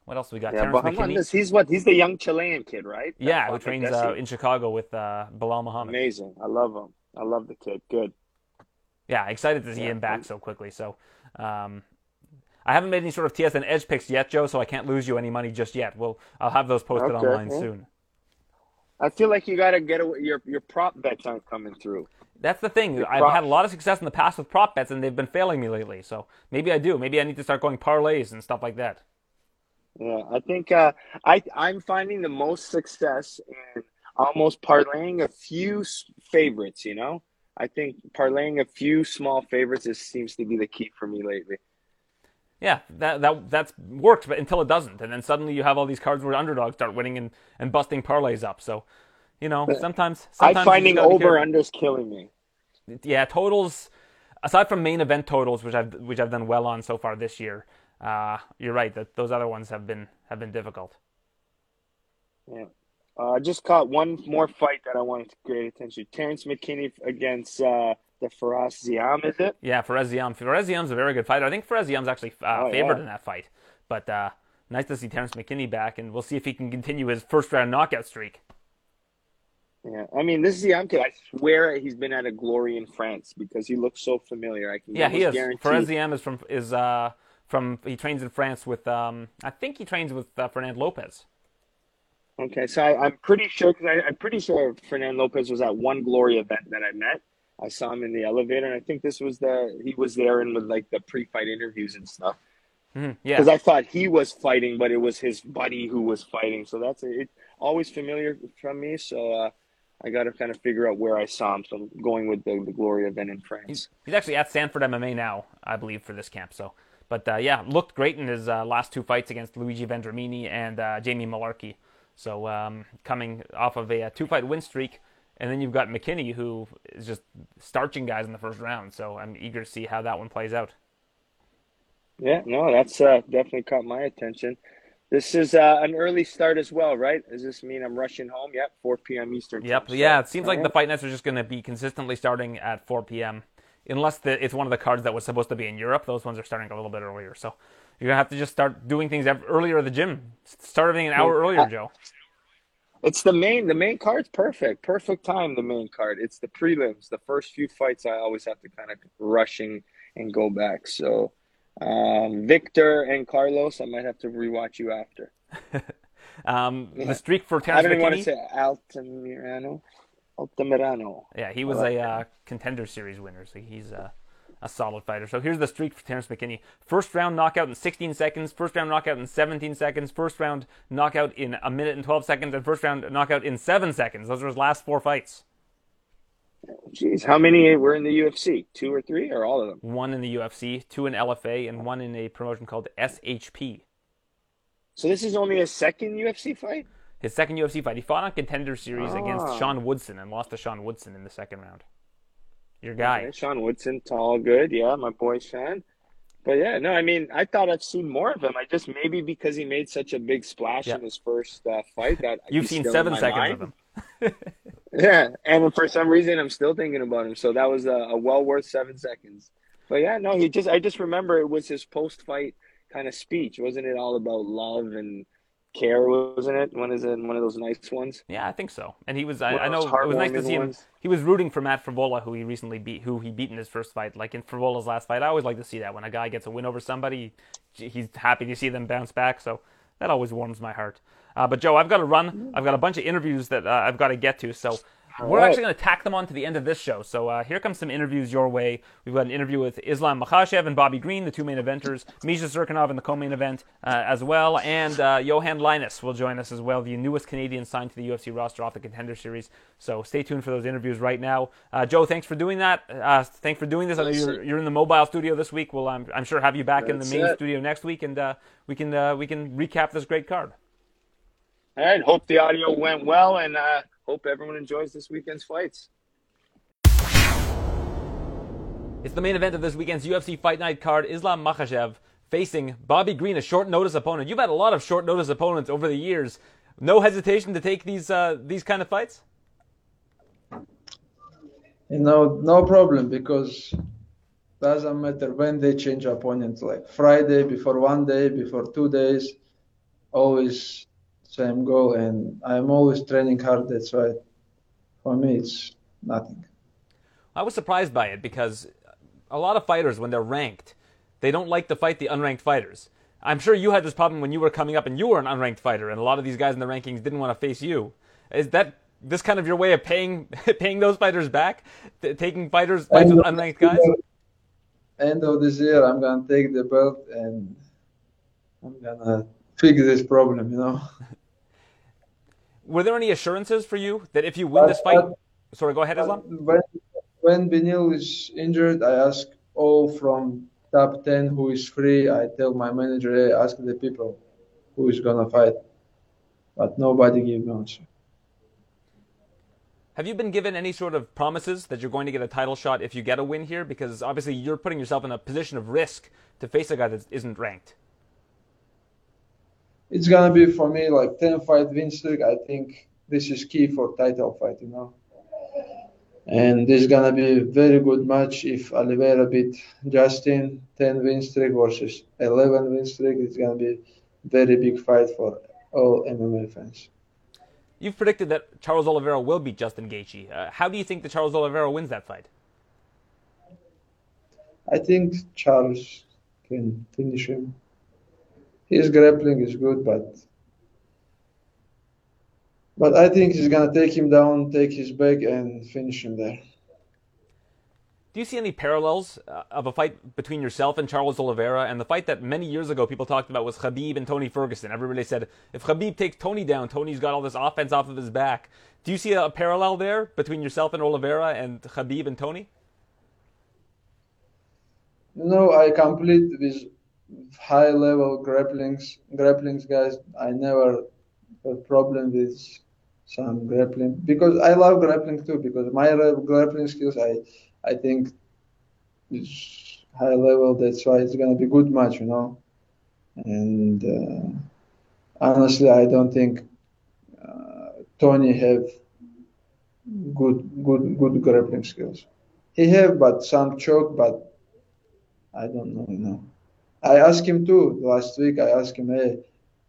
what else we got? Yeah, Terrence he's what? He's the young Chilean kid, right? Yeah, who trains uh, in Chicago with uh, Belal Muhammad. Amazing. I love him. I love the kid. Good. Yeah, excited to see Yeah, him back I'm- so quickly. So, um, I haven't made any sort of TSN edge picks yet, Joe. So I can't lose you any money just yet. We'll I'll have those posted Okay, online yeah. soon. I feel like you got to get away. Your your prop bets aren't coming through. That's the thing. I've had a lot of success in the past with prop bets, and they've been failing me lately. So maybe I do. Maybe I need to start going parlays and stuff like that. Yeah, I think uh, I I'm finding the most success in almost parlaying a few favorites. You know, I think parlaying a few small favorites is, seems to be the key for me lately. Yeah, that that that's worked, but until it doesn't, and then suddenly you have all these cards where underdogs start winning and, and busting parlays up. So, you know, sometimes, sometimes I'm finding over unders killing me. yeah, totals. Aside from main event totals, which I've which I've done well on so far this year, uh, you're right that those other ones have been have been difficult. Yeah. Uh, I just caught one more fight that I wanted to create attention. Terrence McKinney against uh, the Fares Ziam, is it? Yeah, Fares Ziam. Fares Ziam's a very good fighter. I think Fares Ziam's actually uh, Oh, favored yeah. in that fight. But uh, nice to see Terrence McKinney back, and we'll see if he can continue his first round knockout streak. Yeah. I mean, this Ziam kid, I swear he's been at a glory in France because he looks so familiar. I can Yeah, he is. guarantee. Fares Ziam is from is uh, from he trains in France with um, I think he trains with uh, Fernand Lopez. Okay, so I, I'm pretty sure because I'm pretty sure Fernand Lopez was at one glory event that I met. I saw him in the elevator, and I think this was the he was there and with like the pre-fight interviews and stuff. Mhm, Yeah, Because I thought he was fighting, but it was his buddy who was fighting. So that's it. Always familiar from me. So uh, I got to kind of figure out where I saw him. So I'm going with the, the glory event in France. He's, he's actually at Sanford MMA now, I believe, for this camp. So, but uh, yeah, looked great in his uh, last two fights against Luigi Vendramini and uh, Jamie Mullarkey. So um, coming off of a, uh two-fight win streak, and then you've got McKinney who is just starching guys in the first round. So I'm eager to see how that one plays out. Yeah, no, that's uh, definitely caught my attention. This is uh, an early start as well, right? Does this mean I'm rushing home? Yep, 4 p.m. Eastern. Yep. time. Yeah, it seems like the fight nights are just going to be consistently starting at 4 p.m. Unless the, it's one of the cards that was supposed to be in Europe. Those ones are starting a little bit earlier. So you're going to have to just start doing things earlier at the gym. Start everything an hour earlier, Joe. It's the main. The main card's perfect. Perfect time. The main card. It's the prelims. The first few fights, I always have to kind of rushing and go back. So, um, Victor and Carlos, I might have to rewatch you after. Um, Yeah. The streak for I Terrence don't even want to say Altamirano. Altamirano. Yeah, he was like a uh, contender series winner, so he's uh, a solid fighter. So here's the streak for Terrence McKinney: first round knockout in 16 seconds, first round knockout in 17 seconds, first round knockout in a minute and 12 seconds, and first round knockout in seven seconds. Those are his last four fights. Jeez, how many were in the UFC? Two or three, or all of them? One in the UFC, two in LFA, and one in a promotion called SHP. So this is only a second UFC fight. His second UFC fight, he fought on Contender Series Ah. against Sean Woodson and lost to Sean Woodson in the second round. Your guy. Okay, Sean Woodson, tall, good. Yeah, my boy Sean. But yeah, no, I mean, I thought I've seen more of him. I just maybe because he made such a big splash Yeah. in his first uh, fight that You've seen seven seconds mind. of him. Yeah, and for some reason, I'm still thinking about him. So that was a, a well worth seven seconds. But yeah, no, he just I just remember it was his post fight kind of speech, wasn't it? All about love and care, wasn't it? One is in one of those nice ones. Yeah, I think so. And he was. I, I know it was nice to see him. ones. He was rooting for Matt Frivola, who he recently beat, who he beat in his first fight. Like in Frivola's last fight, I always like to see that when a guy gets a win over somebody, he's happy to see them bounce back. So that always warms my heart. Uh, but Joe, I've got to run. I've got a bunch of interviews that uh, I've got to get to. So we're right. actually going to tack them on to the end of this show. So uh, here comes some interviews your way. We've got an interview with Islam Makhachev and Bobby Green, the two main eventers. Misha Cirkunov in the co-main event uh, as well, and uh, Yohan Lainesse will join us as well, the newest Canadian signed to the UFC roster off the Contender Series. So stay tuned for those interviews right now. Uh, Joe, thanks for doing that. Uh, thanks for doing this. I know you're, you're in the mobile studio this week. Well, I'm, I'm sure have you back in the main it. studio next week, and uh, we can uh, we can recap this great card. All right, hope the audio went well, and uh, hope everyone enjoys this weekend's fights. It's the main event of this weekend's UFC Fight Night card. Islam Makhachev facing Bobby Green, a short notice opponent. You've had a lot of short notice opponents over the years. No hesitation to take these uh, these kind of fights. You know, no problem because doesn't matter when they change opponents. Like Friday before one day, before two days, always same goal, and I'm always training hard. That's why, for me, it's nothing. I was surprised by it because a lot of fighters, when they're ranked, they don't like to fight the unranked fighters. I'm sure you had this problem when you were coming up and you were an unranked fighter, and a lot of these guys in the rankings didn't want to face you. Is that this kind of your way of paying paying those fighters back, T- taking fighters fights with unranked guys? End of this year, I'm gonna take the belt and I'm gonna fix this problem. You know. Were there any assurances for you that if you win this fight, sorry, go ahead, Islam. When when Beneil is injured, I ask all from top ten who is free. I tell my manager, hey, ask the people who is gonna fight, but nobody give me answer. Have you been given any sort of promises that you're going to get a title shot if you get a win here? Because obviously you're putting yourself in a position of risk to face a guy that isn't ranked. It's gonna be for me like ten fight win streak. I think this is key for title fight, you know. And this is gonna be a very good match if Oliveira beat Justin, ten win streak versus eleven win streak. It's gonna be very big fight for all MMA fans. You've predicted that Charles Oliveira will beat Justin Gaethje. Uh, how do you think that Charles Oliveira wins that fight? I think Charles can finish him. His grappling is good, but but I think he's gonna take him down, take his back, and finish him there. Do you see any parallels uh, of a fight between yourself and Charles Oliveira and the fight that many years ago people talked about was Khabib and Tony Ferguson? Everybody said if Khabib takes Tony down, Tony's got all this offense off of his back. Do you see a parallel there between yourself and Oliveira and Khabib and Tony? No, I complete with high level grapplings, grapplings guys. I never have problem with some grappling because I love grappling too. Because my grappling skills, I, I think, is high level. That's why it's gonna be good match, you know. And uh, honestly, I don't think uh, Tony have good, good, good grappling skills. He have, but some choke, but I don't know, you know. I asked him too last week. I asked him, hey,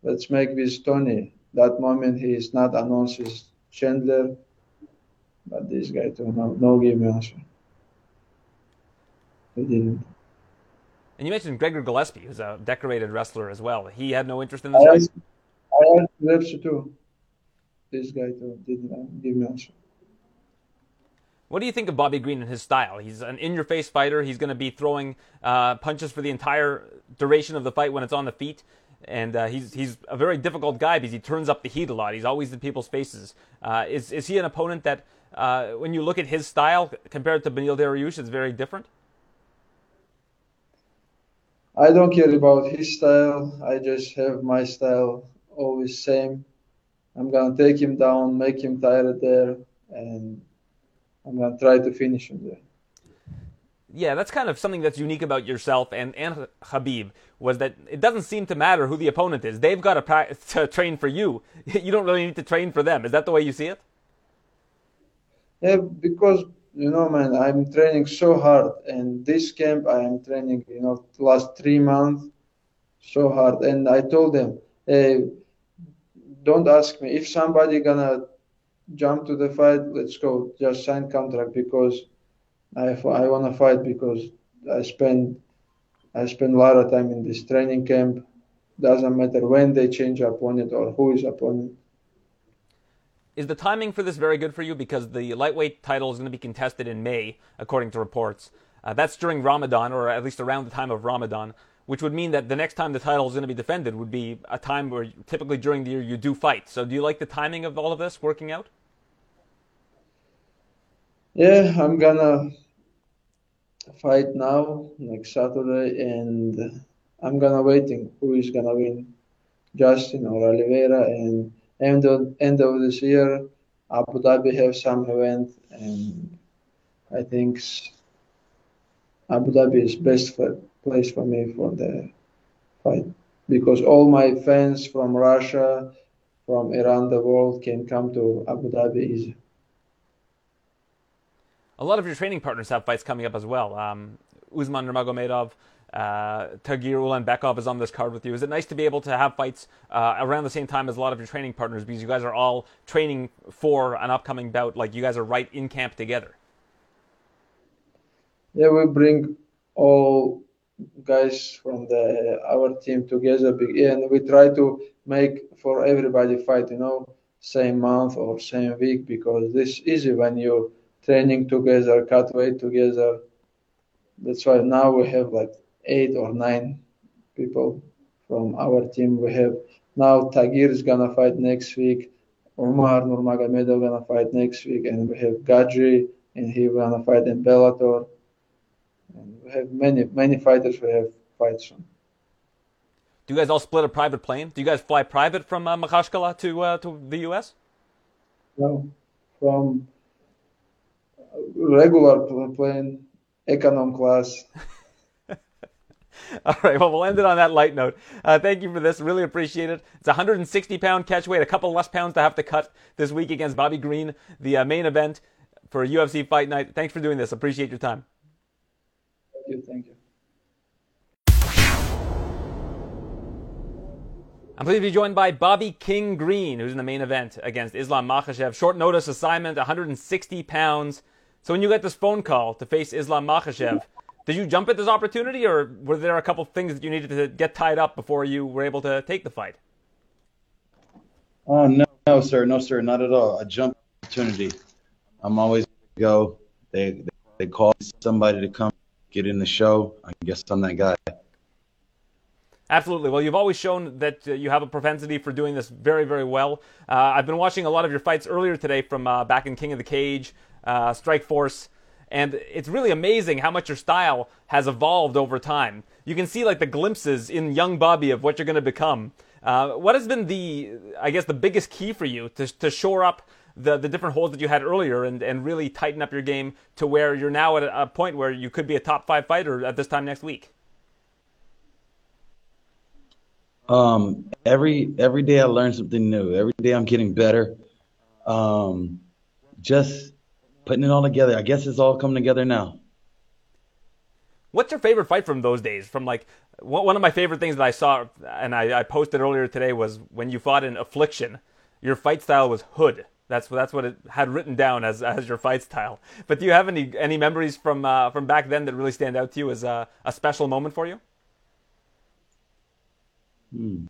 let's make with Tony. That moment he is not announced as Chandler, but this guy too, no, no give me answer. He didn't. And you mentioned Gregor Gillespie, who's a decorated wrestler as well. He had no interest in I this fight. asked, I asked Lepsi too. This guy too didn't give me answer. What do you think of Bobby Green and his style? He's an in-your-face fighter. He's going to be throwing uh, punches for the entire duration of the fight when it's on the feet, and uh, he's he's a very difficult guy because he turns up the heat a lot. He's always in people's faces. Uh, is is he an opponent that uh, when you look at his style compared to Beneil Dariush, it's very different? I don't care about his style. I just have my style always same. I'm gonna take him down, make him tired there, and I'm gonna try to finish him there. Yeah, that's kind of something that's unique about yourself and, and Khabib was that it doesn't seem to matter who the opponent is. They've got to, pra- to train for you. You don't really need to train for them. Is that the way you see it? Yeah, because you know, man, I'm training so hard, and this camp I am training, you know, last three months, so hard. And I told them, hey, don't ask me if somebody gonna jump to the fight. Let's go, just sign contract because I I wanna fight because I spend I spend a lot of time in this training camp. Doesn't matter when they change opponent or who is opponent. Is the timing for this very good for you? Because the lightweight title is going to be contested in May, according to reports. Uh, that's during Ramadan, or at least around the time of Ramadan, which would mean that the next time the title is going to be defended would be a time where typically during the year you do fight. So, do you like the timing of all of this working out? Yeah, I'm gonna fight now next Saturday, and I'm gonna waiting who is gonna win, Justin or Oliveira, and end of end of this year, Abu Dhabi have some event, and I think Abu Dhabi is best for, place for me for the fight because all my fans from Russia, from around the world can come to Abu Dhabi easy. A lot of your training partners have fights coming up as well. Um, Usman Nurmagomedov, uh, Tagir Ulanbekov is on this card with you. Is it nice to be able to have fights uh, around the same time as a lot of your training partners because you guys are all training for an upcoming bout? Like you guys are right in camp together. Yeah, we bring all guys from the our team together, and we try to make for everybody fight. You know, same month or same week because this easy when you training together, cut weight together. That's why now we have like eight or nine people from our team. We have now Tagir is gonna fight next week. Umar Nurmagomedov gonna fight next week, and we have Gadri, and he gonna fight in Bellator. And we have many many fighters. We have fights on. Do you guys all split a private plane? Do you guys fly private from uh, Makhachkala to uh, to the U.S.? No, from regular plane, econom class. All right, well, we'll end it on that light note. Uh, thank you for this. Really appreciate it. It's 160 pound catch weight, a couple less pounds to have to cut this week against Bobby Green, the uh, main event for UFC Fight Night. Thanks for doing this. Appreciate your time. Thank you. Thank you. I'm pleased to be joined by Bobby King Green, who's in the main event against Islam Makhachev. Short notice assignment, 160 pounds. So when you got this phone call to face Islam Makhachev, did you jump at this opportunity, or were there a couple things that you needed to get tied up before you were able to take the fight? Oh no, no, sir, no, sir, not at all. A jump opportunity. I'm always go. They they, they call somebody to come get in the show. I guess I'm that guy. Absolutely. Well, you've always shown that uh, you have a propensity for doing this very, very well. Uh, I've been watching a lot of your fights earlier today from uh, back in King of the Cage, uh, Strikeforce. And it's really amazing how much your style has evolved over time. You can see like the glimpses in young Bobby of what you're going to become. Uh, what has been the, I guess, the biggest key for you to, to shore up the, the different holes that you had earlier and, and really tighten up your game to where you're now at a, a point where you could be a top five fighter at this time next week? Um, every every day I learn something new. Every day I'm getting better. Um, just putting it all together. I guess it's all coming together now. What's your favorite fight from those days? From like one of my favorite things that I saw and I, I posted earlier today was when you fought in Affliction. Your fight style was hood. That's that's what it had written down as as your fight style. But do you have any any memories from uh, from back then that really stand out to you as a, a special moment for you? Hmm.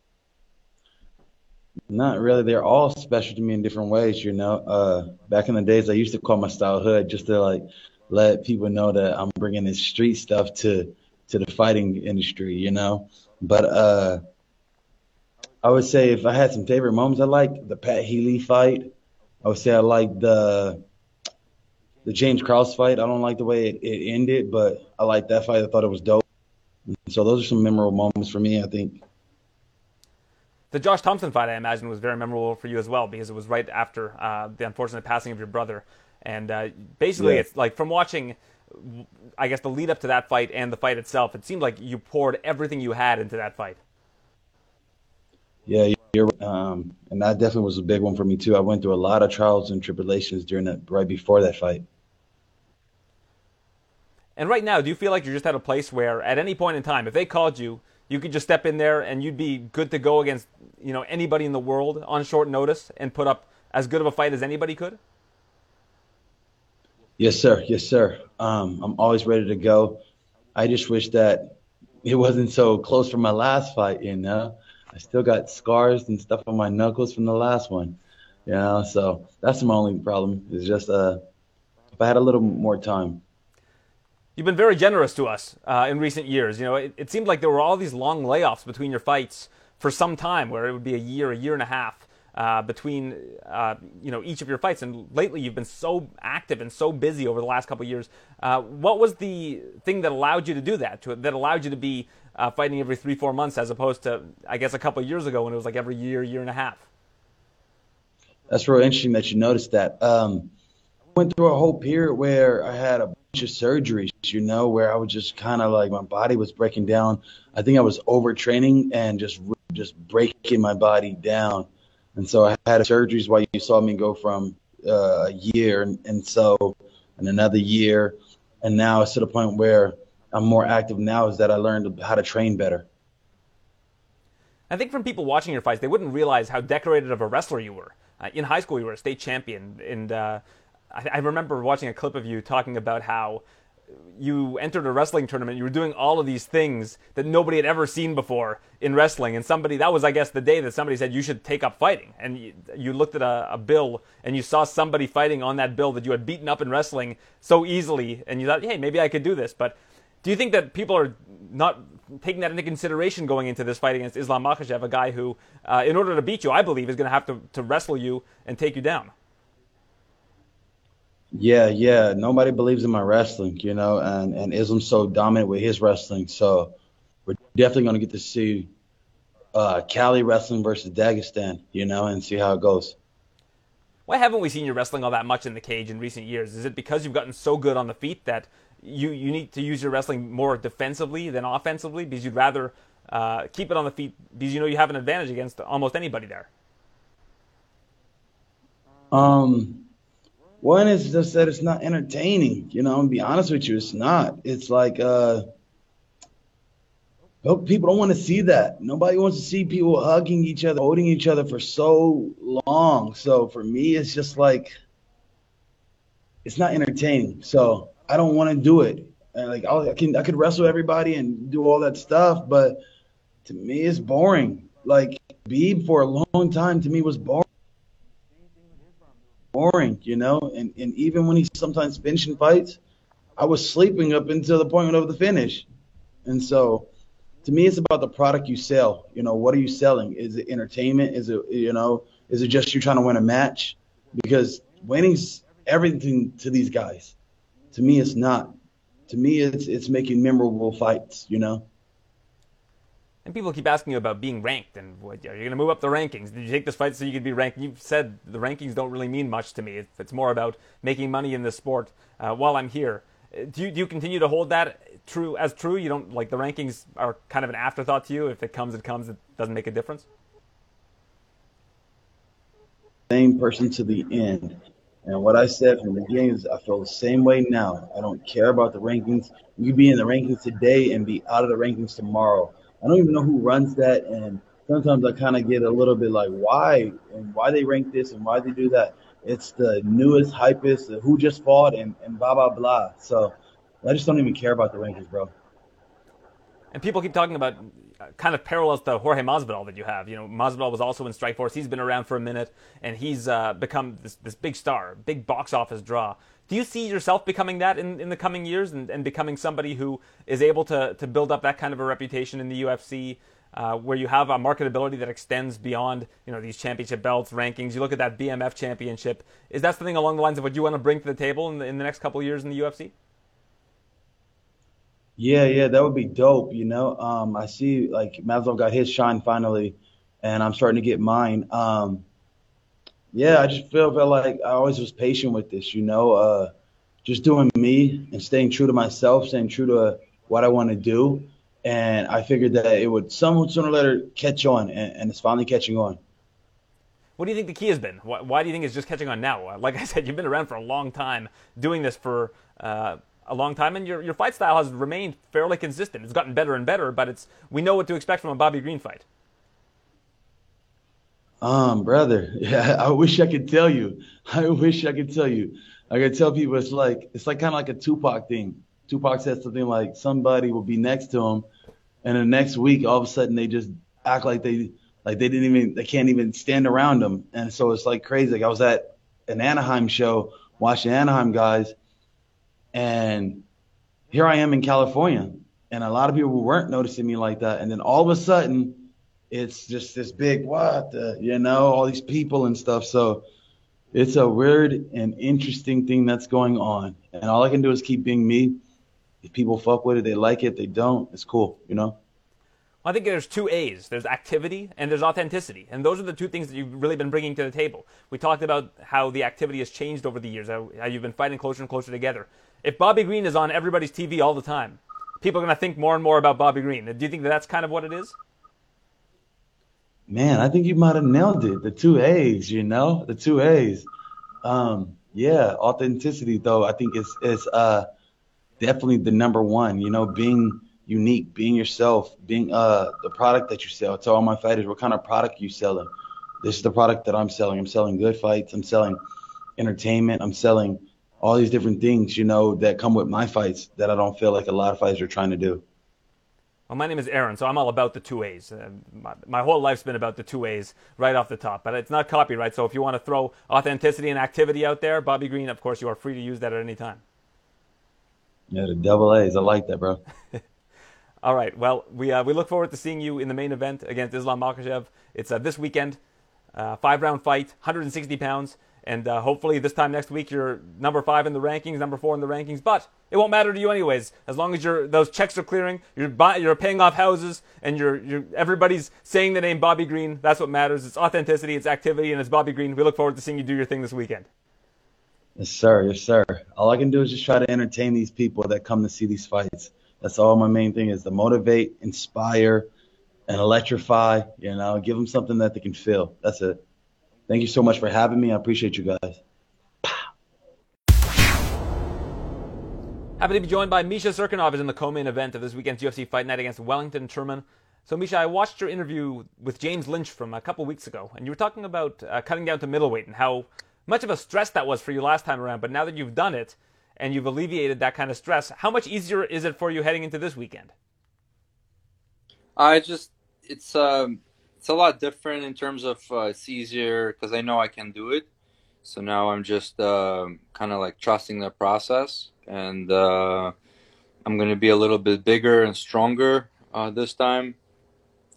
Not really. They're all special to me in different ways, you know. Uh, back in the days, I used to call my style hood just to like let people know that I'm bringing this street stuff to to the fighting industry, you know. But uh, I would say if I had some favorite moments, I like the Pat Healy fight. I would say I like the the James Krause fight. I don't like the way it, it ended, but I like that fight. I thought it was dope. So those are some memorable moments for me. I think. The Josh Thompson fight, I imagine, was very memorable for you as well because it was right after uh, the unfortunate passing of your brother, and uh, basically, yeah. it's like from watching, I guess, the lead up to that fight and the fight itself. It seemed like you poured everything you had into that fight. Yeah, you're um, and that definitely was a big one for me too. I went through a lot of trials and tribulations during that, right before that fight. And right now, do you feel like you're just at a place where, at any point in time, if they called you, you could just step in there and you'd be good to go against you know anybody in the world on short notice and put up as good of a fight as anybody could? Yes, sir. Yes, sir. Um, I'm always ready to go. I just wish that it wasn't so close for my last fight. You know, I still got scars and stuff on my knuckles from the last one. You know, so that's my only problem. Is just uh, if I had a little more time. You've been very generous to us uh, in recent years. You know, it, it, seemed like there were all these long layoffs between your fights for some time, where it would be a year, a year and a half uh, between uh, you know each of your fights. And lately, you've been so active and so busy over the last couple years. Uh, what was the thing that allowed you to do that? To, that allowed you to be uh, fighting every three, four months, as opposed to I guess a couple years ago when it was like every year, year and a half. That's real interesting that you noticed that. Um, I went through a whole period where I had a bunch of surgeries, you know, where I was just kind of like my body was breaking down. I think I was overtraining and just just breaking my body down. And so I had surgeries while you saw me go from uh, a year and, and so and another year, and now it's to the point where I'm more active now. Is that I learned how to train better. I think from people watching your fights, they wouldn't realize how decorated of a wrestler you were. Uh, in high school, you were a state champion, and uh, I, I remember watching a clip of you talking about how you entered a wrestling tournament. You were doing all of these things that nobody had ever seen before in wrestling. And somebody, that was, I guess, the day that somebody said you should take up fighting. And you, you looked at a, a, bill and you saw somebody fighting on that bill that you had beaten up in wrestling so easily. And you thought, hey, maybe I could do this. But do you think that people are not taking that into consideration going into this fight against Islam Makhachev, a guy who, uh, in order to beat you, I believe, is going to have to, to wrestle you and take you down? Yeah, yeah. Nobody believes in my wrestling, you know, and and Islam's so dominant with his wrestling. So we're definitely going to get to see uh, Cali wrestling versus Dagestan, you know, and see how it goes. Why haven't we seen you wrestling all that much in the cage in recent years? Is it because you've gotten so good on the feet that you you need to use your wrestling more defensively than offensively because you'd rather uh, keep it on the feet because you know you have an advantage against almost anybody there? Um one is just that it's not entertaining. You know, I'm gonna be honest with you, it's not. It's like uh people don't want to see that. Nobody wants to see people hugging each other, holding each other for so long. So for me, it's just like it's not entertaining. So I don't want to do it. And like i can, I could wrestle everybody and do all that stuff, but to me, it's boring. Like Beeb for a long time to me was boring boring, you know. And and even when he sometimes finishing fights, I was sleeping up until the point of the finish. And so, to me, it's about the product you sell. You know, what are you selling? Is it entertainment? Is it you know? Is it just you trying to win a match? Because winning's everything to these guys. To me, it's not. To me, it's it's making memorable fights. You know. And people keep asking you about being ranked and what, are you going to move up the rankings? Did you take this fight so you could be ranked? You've said the rankings don't really mean much to me. It's, more about making money in this sport uh, while I'm here. Uh, do you, do you continue to hold that true as true? You don't like the rankings are kind of an afterthought to you. If it comes, it comes. It doesn't make a difference. Same person to the end. And what I said from the beginning is I feel the same way now. I don't care about the rankings. You could be in the rankings today and be out of the rankings tomorrow. I don't even know who runs that, and sometimes I kind of get a little bit like, why and why they rank this and why they do that. It's the newest, hypest, who just fought, and, and blah blah blah. So I just don't even care about the rankings, bro. And people keep talking about uh, kind of parallels to Jorge Masvidal that you have. You know, Masvidal was also in Strikeforce. He's been around for a minute, and he's uh, become this, this big star, big box office draw. Do you see yourself becoming that in, in the coming years and, and becoming somebody who is able to, to build up that kind of a reputation in the UFC uh, where you have a marketability that extends beyond you know these championship belts, rankings. You look at that BMF championship. Is that something along the lines of what you want to bring to the table in the, in the next couple of years in the UFC? Yeah, yeah, that would be dope. You know, um, I see like Masvidal got his shine finally, and I'm starting to get mine. Um, yeah, I just feel felt like I always was patient with this. You know, uh, just doing me and staying true to myself, staying true to what I want to do and I figured that it would some sooner or later catch on, and, and, it's finally catching on. What do you think the key has been? Why, why, do you think it's just catching on now? Like I said, you've been around for a long time, doing this for uh, a long time, and your your fight style has remained fairly consistent. It's gotten better and better, but it's we know what to expect from a Bobby Green fight. Um, brother, yeah, I wish I could tell you. I wish I could tell you. I could tell people it's like it's like kind of like a Tupac thing Tupac said something like somebody will be next to him, and the next week all of a sudden they just act like they like they didn't even they can't even stand around him, and so it's like crazy. Like I was at an Anaheim show watching Anaheim guys, and here I am in California, and a lot of people weren't noticing me like that, and then all of a sudden it's just this big what the, you know all these people and stuff. So it's a weird and interesting thing that's going on, and all I can do is keep being me if people fuck with it, they like it. They don't, it's cool, you know. I think there's two A's. There's activity and there's authenticity. And those are the two things that you've really been bringing to the table. We talked about how the activity has changed over the years, how, how you've been fighting closer and closer together. If Bobby Green is on everybody's TV all the time, people are going to think more and more about Bobby Green. Do you think that that's kind of what it is? Man, I think you might have nailed it. The two A's, you know, the two A's. Um, yeah, authenticity though. I think it's is uh definitely the number one. You know, being unique, being yourself, being uh the product that you sell. To all my fighters, what kind of product you selling? This is the product that I'm selling. I'm selling good fights. I'm selling entertainment. I'm selling all these different things, you know, that come with my fights that I don't feel like a lot of fighters are trying to do. Well, my name is Aaron, so I'm all about the two A's. Uh, my, my, whole life's been about the two A's right off the top, but it's not copyright. So if you want to throw authenticity and activity out there, Bobby Green, of course, you are free to use that at any time. Yeah, the double A's. I like that, bro. All right. Well, we uh, we look forward to seeing you in the main event against Islam Makhachev. It's uh, this weekend, uh, five round fight, 160 pounds, and uh, hopefully this time next week you're number five in the rankings, number four in the rankings. But it won't matter to you anyways, as long as you're those checks are clearing, you're buy, you're paying off houses, and you're you're everybody's saying the name Bobby Green. That's what matters. It's authenticity, it's activity, and it's Bobby Green. We look forward to seeing you do your thing this weekend. Yes, sir. Yes, sir. All I can do is just try to entertain these people that come to see these fights. That's all my main thing is to motivate, inspire, and electrify. You know, give them something that they can feel. That's it. Thank you so much for having me. I appreciate you guys. Happy to be joined by Misha Cirkunov is in the co-main event of this weekend's UFC Fight Night against Wellington Turman. So, Misha, I watched your interview with James Lynch from a couple weeks ago, and you were talking about uh, cutting down to middleweight and how much of a stress that was for you last time around, but now that you've done it and you've alleviated that kind of stress, how much easier is it for you heading into this weekend? I just it's um it's a lot different in terms of uh, it's easier because I know I can do it. So now I'm just uh, um, kind of like trusting the process, and uh, I'm gonna be a little bit bigger and stronger uh, this time.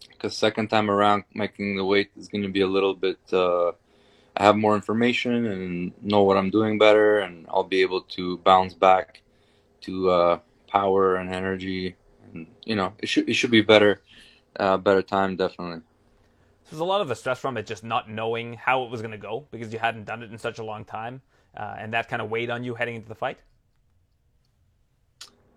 Because second time around, making the weight is gonna be a little bit uh, I have more information and know what I'm doing better, and I'll be able to bounce back to uh, power and energy. And you know, it should it should be better, better time definitely. So there's a lot of the stress from it just not knowing how it was going to go because you hadn't done it in such a long time, uh, and that kind of weighed on you heading into the fight.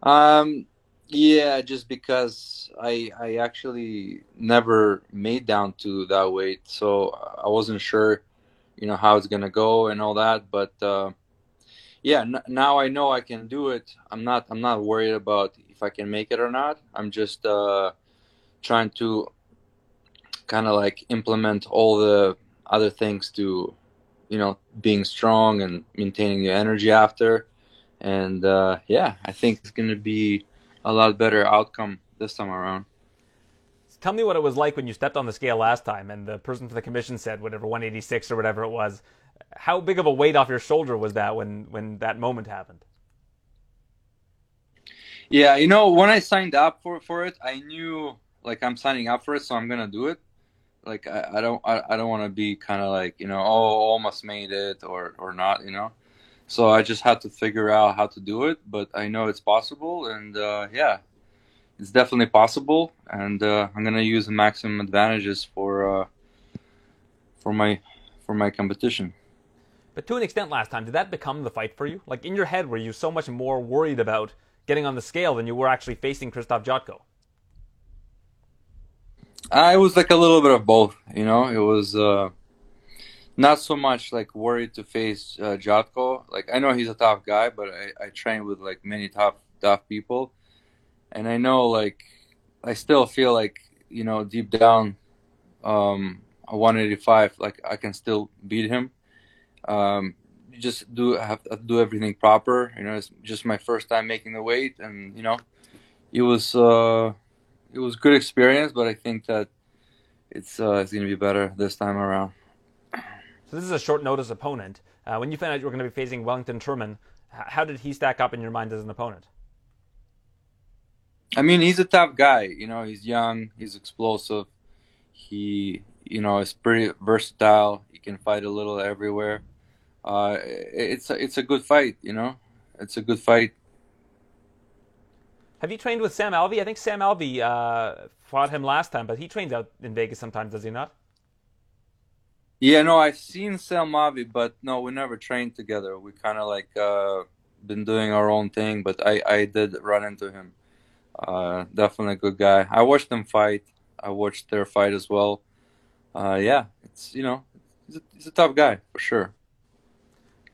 Um, yeah, just because I I actually never made down to that weight, so I wasn't sure you know how it's gonna go and all that. But uh, yeah, n- now I know I can do it. I'm not I'm not worried about if I can make it or not. I'm just uh, trying to kind of like implement all the other things to you know being strong and maintaining your energy after. And uh, yeah, I think it's gonna be a lot better outcome this time around. Tell me what it was like when you stepped on the scale last time and the person for the commission said whatever 186 or whatever it was. How big of a weight off your shoulder was that when when that moment happened? Yeah, you know, when I signed up for for it, I knew like I'm signing up for it, so I'm gonna do it. Like I, I don't I, I don't want to be kind of like you know oh almost made it or or not you know. So I just had to figure out how to do it, but I know it's possible, and uh, yeah, it's definitely possible, and uh, I'm gonna use the maximum advantages for uh, for my for my competition. But to an extent, last time, did that become the fight for you? Like in your head, were you so much more worried about getting on the scale than you were actually facing Krzysztof Jotko? Uh, it was like a little bit of both, you know. It was uh, not so much like worried to face uh, Jotko. Like I know he's a tough guy, but I, I train with like many tough tough people, and I know like I still feel like you know deep down, um, a 185 like I can still beat him. Um, just do have to do everything proper. You know, it's just my first time making the weight, and you know, it was uh, it was good experience. But I think that it's uh, it's gonna be better this time around. So this is a short notice opponent. Uh, when you found out you were going to be facing Wellington Turman, how did he stack up in your mind as an opponent? I mean, he's a tough guy. You know, he's young, he's explosive. He, you know, is pretty versatile. He can fight a little everywhere uh, it's a, it's a good fight. You know, it's a good fight. Have you trained with Sam Alvey? I think Sam Alvey uh, fought him last time, but he trains out in Vegas sometimes, does he not? Yeah, no, I've seen Sam Alvey, but no, we never trained together. We kind of like uh, been doing our own thing, but I, I did run into him. Uh, definitely a good guy. I watched them fight. I watched their fight as well. Uh, yeah, it's you know, he's a, he's a tough guy for sure.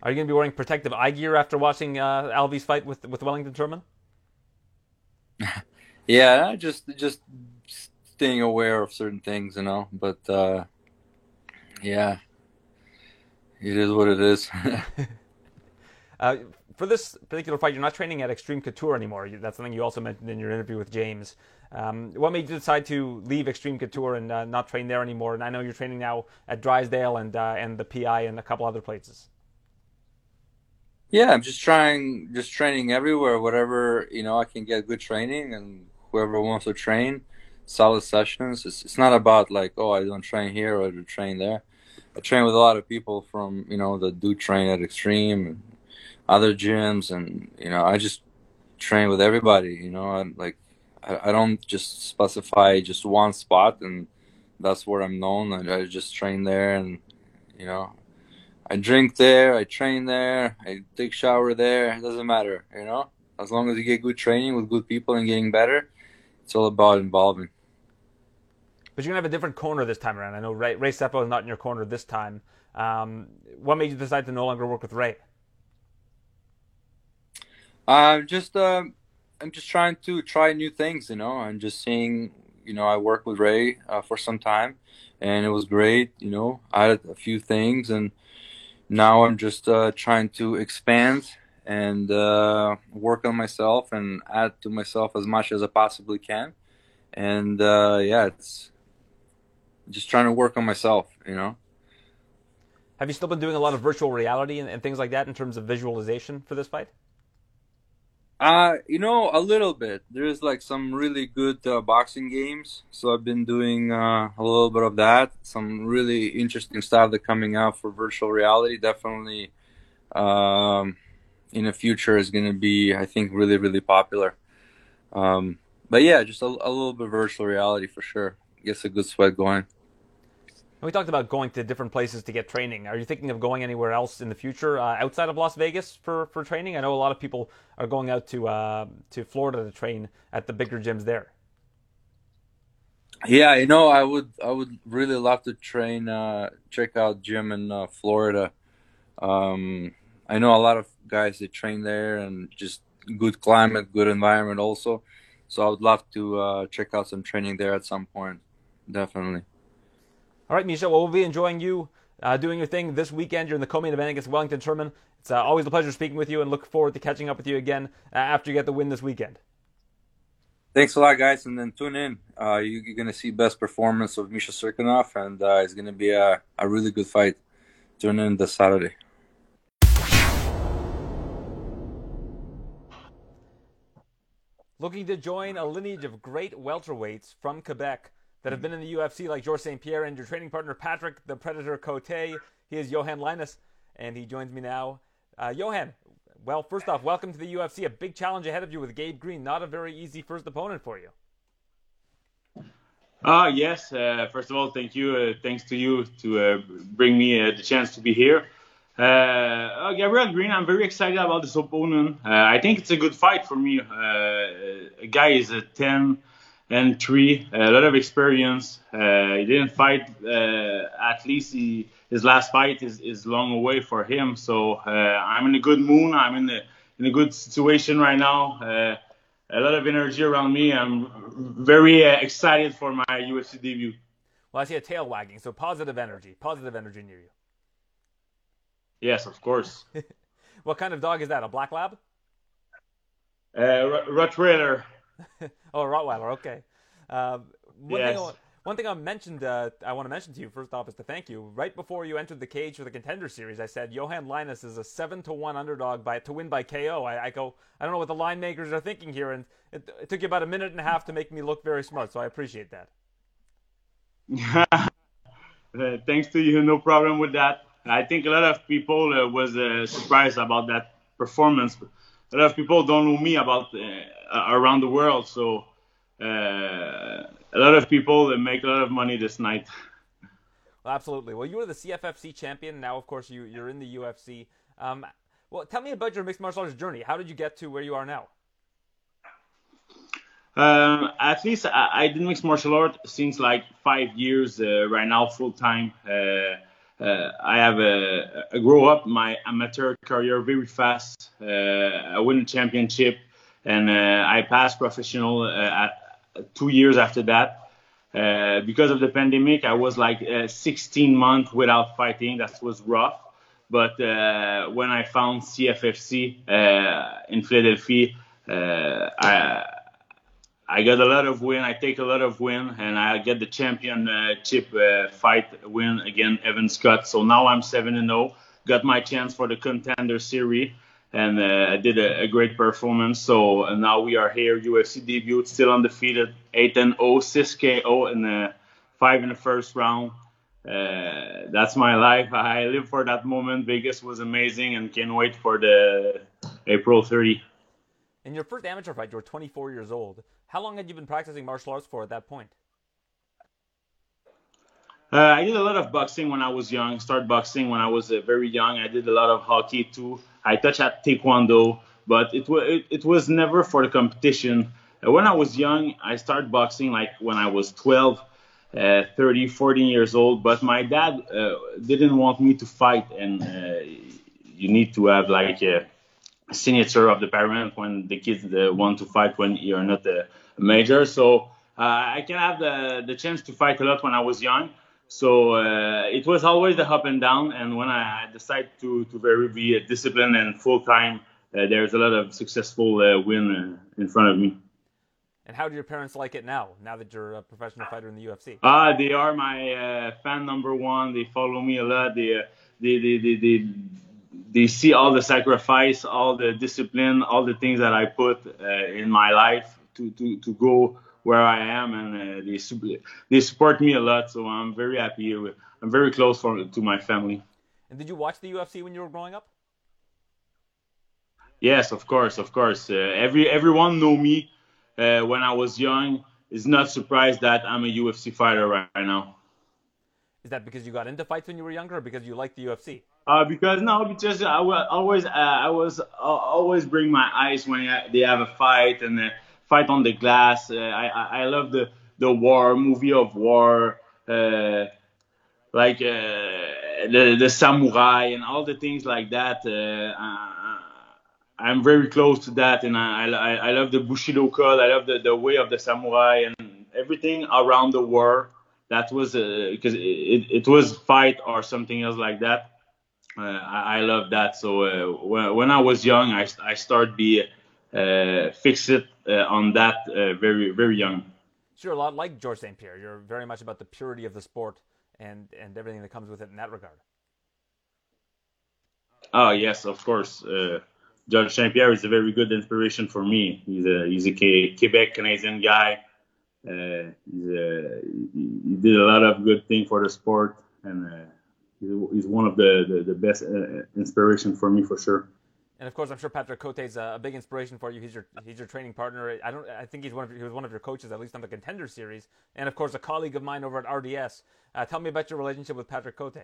Are you going to be wearing protective eye gear after watching uh, Alvey's fight with with Wellington Turman? Yeah, just just staying aware of certain things, you know. But uh, yeah, it is what it is. uh, for this particular fight, you're not training at Extreme Couture anymore. That's something you also mentioned in your interview with James. Um, what made you decide to leave Extreme Couture and uh, not train there anymore? And I know you're training now at Drysdale and uh, and the PI and a couple other places. Yeah, I'm just trying, just training everywhere, whatever you know, I can get good training, and whoever wants to train, solid sessions. It's, it's not about like, oh, I don't train here or I don't train there. I train with a lot of people from you know that do train at Extreme, and other gyms, and you know, I just train with everybody. You know, I, like I, I don't just specify just one spot, and that's where I'm known. I just train there, and you know, I drink there, I train there, I take shower there. It doesn't matter, you know. As long as you get good training with good people and getting better, it's all about involving. But you're gonna have a different corner this time around. I know Ray, Ray Sefo is not in your corner this time. Um, what made you decide to no longer work with Ray? I'm just uh, I'm just trying to try new things. You know, I'm just seeing. You know, I worked with Ray uh, for some time, and it was great. You know, I had a few things and now I'm just uh, trying to expand and uh, work on myself and add to myself as much as I possibly can. And uh, yeah, it's just trying to work on myself, you know. Have you still been doing a lot of virtual reality and, and things like that in terms of visualization for this fight? Uh, you know, a little bit. There's like some really good uh, boxing games, so I've been doing uh, a little bit of that. Some really interesting stuff that coming out for virtual reality. Definitely, um, in the future is going to be, I think, really really popular. Um, but yeah, just a, a little bit of virtual reality for sure. Gets a good sweat going. We talked about going to different places to get training. Are you thinking of going anywhere else in the future uh, outside of Las Vegas for, for training? I know a lot of people are going out to uh, to Florida to train at the bigger gyms there. Yeah, you know, I would I would really love to train uh, check out gym in uh, Florida. Um, I know a lot of guys that train there and just good climate, good environment also. So I would love to uh, check out some training there at some point. Definitely. All right, Misha. Well, we'll be enjoying you uh, doing your thing this weekend. You're in the co-main event against Wellington Turman. It's uh, always a pleasure speaking with you, and look forward to catching up with you again uh, after you get the win this weekend. Thanks a lot, guys, and then tune in. Uh, you, are going to see best performance of Misha Cirkunov, and uh, it's going to be a, a really good fight. Tune in this Saturday. looking to join a lineage of great welterweights from Quebec that have been in the UFC, like Georges St. Pierre and your training partner Patrick the Predator Cote. He is Yohan Lainesse, and he joins me now. Uh, Johan, well, first off, welcome to the UFC. A big challenge ahead of you with Gabe Green. Not a very easy first opponent for you. Uh, yes. Uh, first of all, thank you. Uh, thanks to you to uh, bring me uh, the chance to be here. Uh, uh, Gabriel Green, I'm very excited about this opponent. I think it's a good fight for me. a guy is a 10 and 3, a lot of experience. he didn't fight, at least he, his last fight is, is long away for him. So I'm in a good mood. I'm in a, in a good situation right now a lot of energy around me. I'm very uh, excited for my UFC debut. Well, I see a tail wagging, so positive energy, positive energy near you. Yes, of course. what kind of dog is that? A black lab? Uh, Rottweiler. oh, Rottweiler. Okay. Uh, one yes. thing I, one thing I mentioned, uh, I want to mention to you first off is to thank you. Right before you entered the cage for the contender series, I said Yohan Lainesse is a seven to one underdog by to win by KO. I, I, go, I don't know what the line makers are thinking here, and it, it, took you about a minute and a half to make me look very smart. So I appreciate that. uh, thanks to you, no problem with that. I think a lot of people uh, was uh, surprised about that performance. A lot of people don't know me about uh, around the world, so uh, a lot of people that make a lot of money this night. Well, absolutely. Well, you were the CFFC champion. Now, of course, you, you're in the UFC. Um, well, tell me about your mixed martial arts journey. How did you get to where you are now? Um, at least I, I did mixed martial art since like five years uh, right now, full time. Uh, uh, I have a, a, grow up my amateur career very fast. Uh, I win a championship, and uh, I passed professional uh, two years after that. Uh, because of the pandemic, I was like uh, 16 months without fighting. That was rough. But when I found CFFC in Philadelphia, I I got a lot of win. I take a lot of win, and I get the championship uh, fight win against Evan Scott. So now I'm seven and zero. Got my chance for the contender series and uh, did a, a, great performance. So uh, now we are here, UFC debut, still undefeated, 8 and 0, 6 KO, and uh, 5 in the first round. Uh, that's my life. I live for that moment. Vegas was amazing and can't wait for the April 30. In your first amateur fight, you were 24 years old. How long had you been practicing martial arts for at that point? Uh, I did a lot of boxing when I was young. Started boxing when I was uh, very young. I did a lot of hockey too. I touched at taekwondo, but it was it, it, was never for the competition. Uh, when I was young, I started boxing like when I was 12, uh, 30, 14 years old. But my dad uh, didn't want me to fight, and uh, you need to have like a signature of the parent when the kids want to fight when you're not major. So uh, I can have the the chance to fight a lot when I was young. So uh, it was always the up and down. And when I decided to, to very be disciplined and full time, uh, there's a lot of successful uh, win uh, in front of me. And how do your parents like it now? Now that you're a professional fighter in the UFC? Ah, they are my uh, fan number one. They follow me a lot. They, uh, they, they, they, they, they see all the sacrifice, all the discipline, all the things that I put in my life to, to, to go where I am, and uh, they they support me a lot. So I'm very happy. With, I'm very close for, to my family. And did you watch the UFC when you were growing up? Yes, of course, of course. Uh, every everyone know me uh, when I was young. Is not surprised that I'm a UFC fighter right, right now. Is that because you got into fights when you were younger, or because you liked the UFC? Uh, because no, because I was always uh, I was uh, always bring my eyes when they have a fight and uh, fight on the glass. Uh, I, I love the the war movie of war, uh, like uh, the the samurai and all the things like that. Uh, I'm very close to that, and I, I, I love the Bushido code. I love the, the way of the samurai and everything around the war. That was because uh, it, it was fight or something else like that. Uh, I, I love that. So uh, when, when I was young, I, I started be uh, fix it on that uh, very very young. Sure, a lot like Georges St. Pierre. You're very much about the purity of the sport and and everything that comes with it in that regard. Oh yes, of course. Uh, Georges St. Pierre is a very good inspiration for me. He's a he's a Quebec Canadian guy. Uh, he's a, he did a lot of good things for the sport, and uh, he's one of the the, the best uh, inspiration for me for sure. And of course, I'm sure Patrick Cote is a big inspiration for you. He's your he's your training partner. I don't. I think he's one of he was one of your coaches at least on the Contender Series, and of course a colleague of mine over at RDS. Uh, tell me about your relationship with Patrick Cote.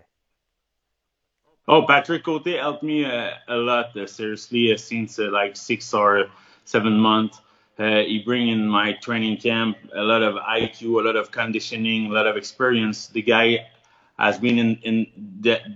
Oh, Patrick Cote helped me uh, a lot. Uh, seriously, uh, since uh, like six or seven months, uh, he bring in my training camp a lot of IQ, a lot of conditioning, a lot of experience. The guy has been in in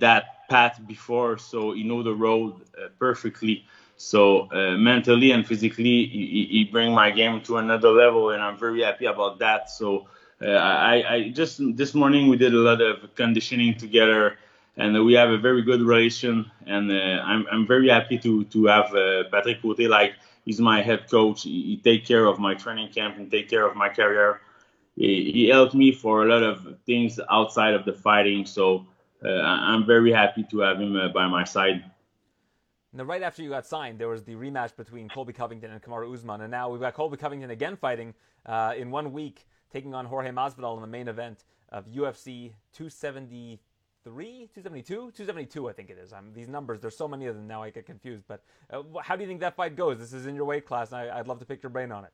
that path before, so he know the road uh, perfectly. So mentally and physically, he, he bring my game to another level, and I'm very happy about that. So. I, I just this morning we did a lot of conditioning together and we have a very good relation. And uh, I'm I'm very happy to to have uh, Patrick Cote like he's my head coach. He, he take care of my training camp and take care of my career. He, he helped me for a lot of things outside of the fighting. So uh, I'm very happy to have him uh, by my side. Now, right after you got signed, there was the rematch between Colby Covington and Kamaru Usman, and now we've got Colby Covington again fighting uh, in one week, taking on Jorge Masvidal in the main event of UFC 273, 272, 272, I think it is. Um, these numbers, there's so many of them now, I get confused. But uh, how do you think that fight goes? This is in your weight class, and I, would love to pick your brain on it.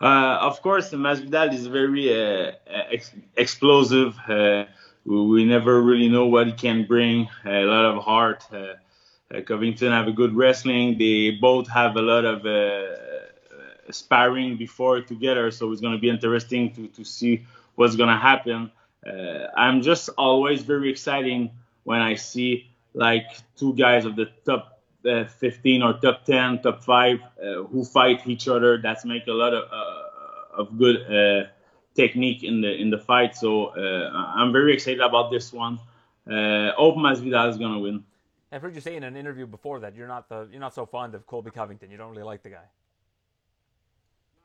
Uh, of course, Masvidal is very uh, ex- explosive. Uh, we never really know what he can bring. A lot of heart. Uh, uh, Covington have a good wrestling. They both have a lot of sparring before together, so it's going to be interesting to, to see what's going to happen uh, I'm just always very exciting when I see like two guys of the top uh, 15 or top 10, top five uh, who fight each other. That's make a lot of uh, of good uh, technique in the in the fight. So uh, I'm very excited about this one. hope Masvidal is gonna win. I've heard you say in an interview before that you're not the you're not so fond of Colby Covington. You don't really like the guy.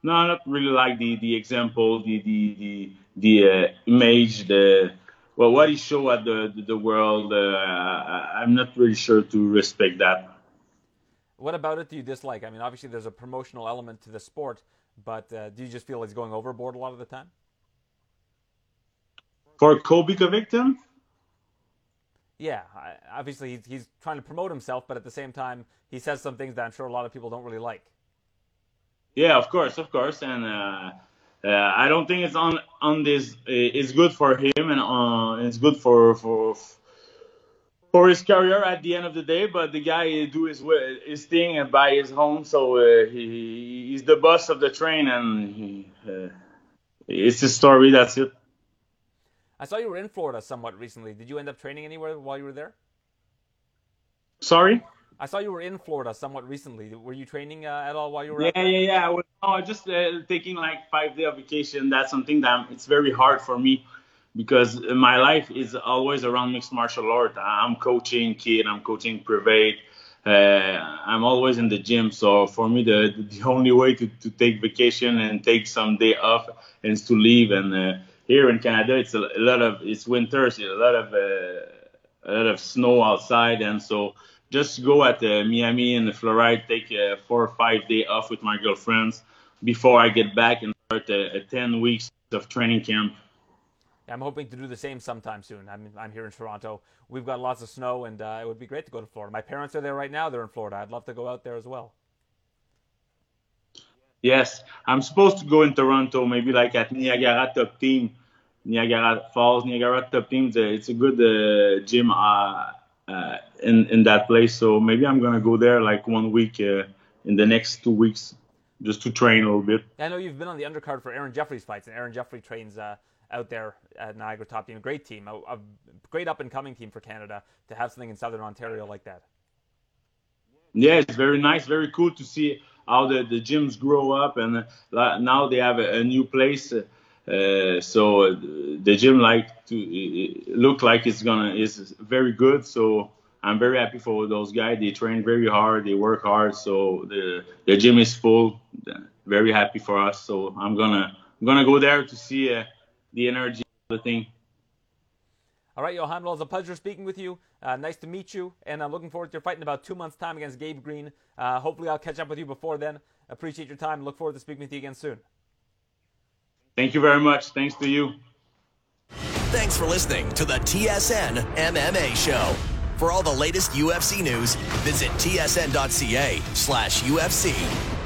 No, I don't really like the the example, the the the, the uh, image, the well, what he show at the the, the world. Uh, I, I'm not really sure to respect that. What about it do you dislike? I mean, obviously there's a promotional element to the sport, but uh, do you just feel he's going overboard a lot of the time? For Colby victim? Yeah, obviously he's, he's trying to promote himself, but at the same time he says some things that I'm sure a lot of people don't really like. Yeah, of course, of course, and uh, uh, I don't think it's on on this. It's good for him, and uh, it's good for for for his career at the end of the day. But the guy do his his thing and buy his home, so uh, he he's the boss of the train, and he, uh, it's his story. That's it. I saw you were in Florida somewhat recently. Did you end up training anywhere while you were there? Sorry. I saw you were in Florida somewhat recently. Were you training uh, at all while you were? Yeah, yeah, yeah. I was no, just uh, taking like five day of vacation. That's something that it's very hard for me because my life is always around mixed martial art. I'm coaching kid. I'm coaching private. Uh, I'm always in the gym. So for me, the the only way to, to take vacation and take some day off is to leave. And uh, here in Canada, it's a, a lot of it's winter, so a lot of uh, a lot of snow outside, and so just go at uh, Miami and Florida, take a four or five day off with my girlfriends before I get back and start a, a 10 weeks of training camp. I'm hoping to do the same sometime soon. I'm, I'm here in Toronto. We've got lots of snow, and uh, it would be great to go to Florida. My parents are there right now. They're in Florida. I'd love to go out there as well. Yes, I'm supposed to go in Toronto, maybe like at Niagara Top Team, Niagara Falls, Niagara Top Team. It's a good uh, gym. Uh, uh, in in that place. So maybe I'm gonna go there like one week uh, in the next two weeks just to train a little bit. I know you've been on the undercard for Aaron Jeffery's fights, and Aaron Jeffrey trains uh, out there at Niagara Top Team. A great team, a, a great up and coming team for Canada to have something in Southern Ontario like that. Yeah, it's very nice, very cool to see how the, the gyms grow up, and uh, now they have a, a new place. Uh, uh, so the gym like to look like it's gonna is very good. So I'm very happy for those guys. They train very hard, they work hard. So the the gym is full. Very happy for us. So I'm gonna I'm gonna go there to see uh, the energy of the thing. All right, Yohan. Well, it's a pleasure speaking with you. Uh, nice to meet you, and I'm looking forward to your fight in about two months' time against Gabe Green. Uh, hopefully, I'll catch up with you before then. Appreciate your time. Look forward to speaking with you again soon. Thank you very much. Thanks to you. Thanks for listening to the TSN MMA Show. For all the latest UFC news, visit tsn.ca slash UFC.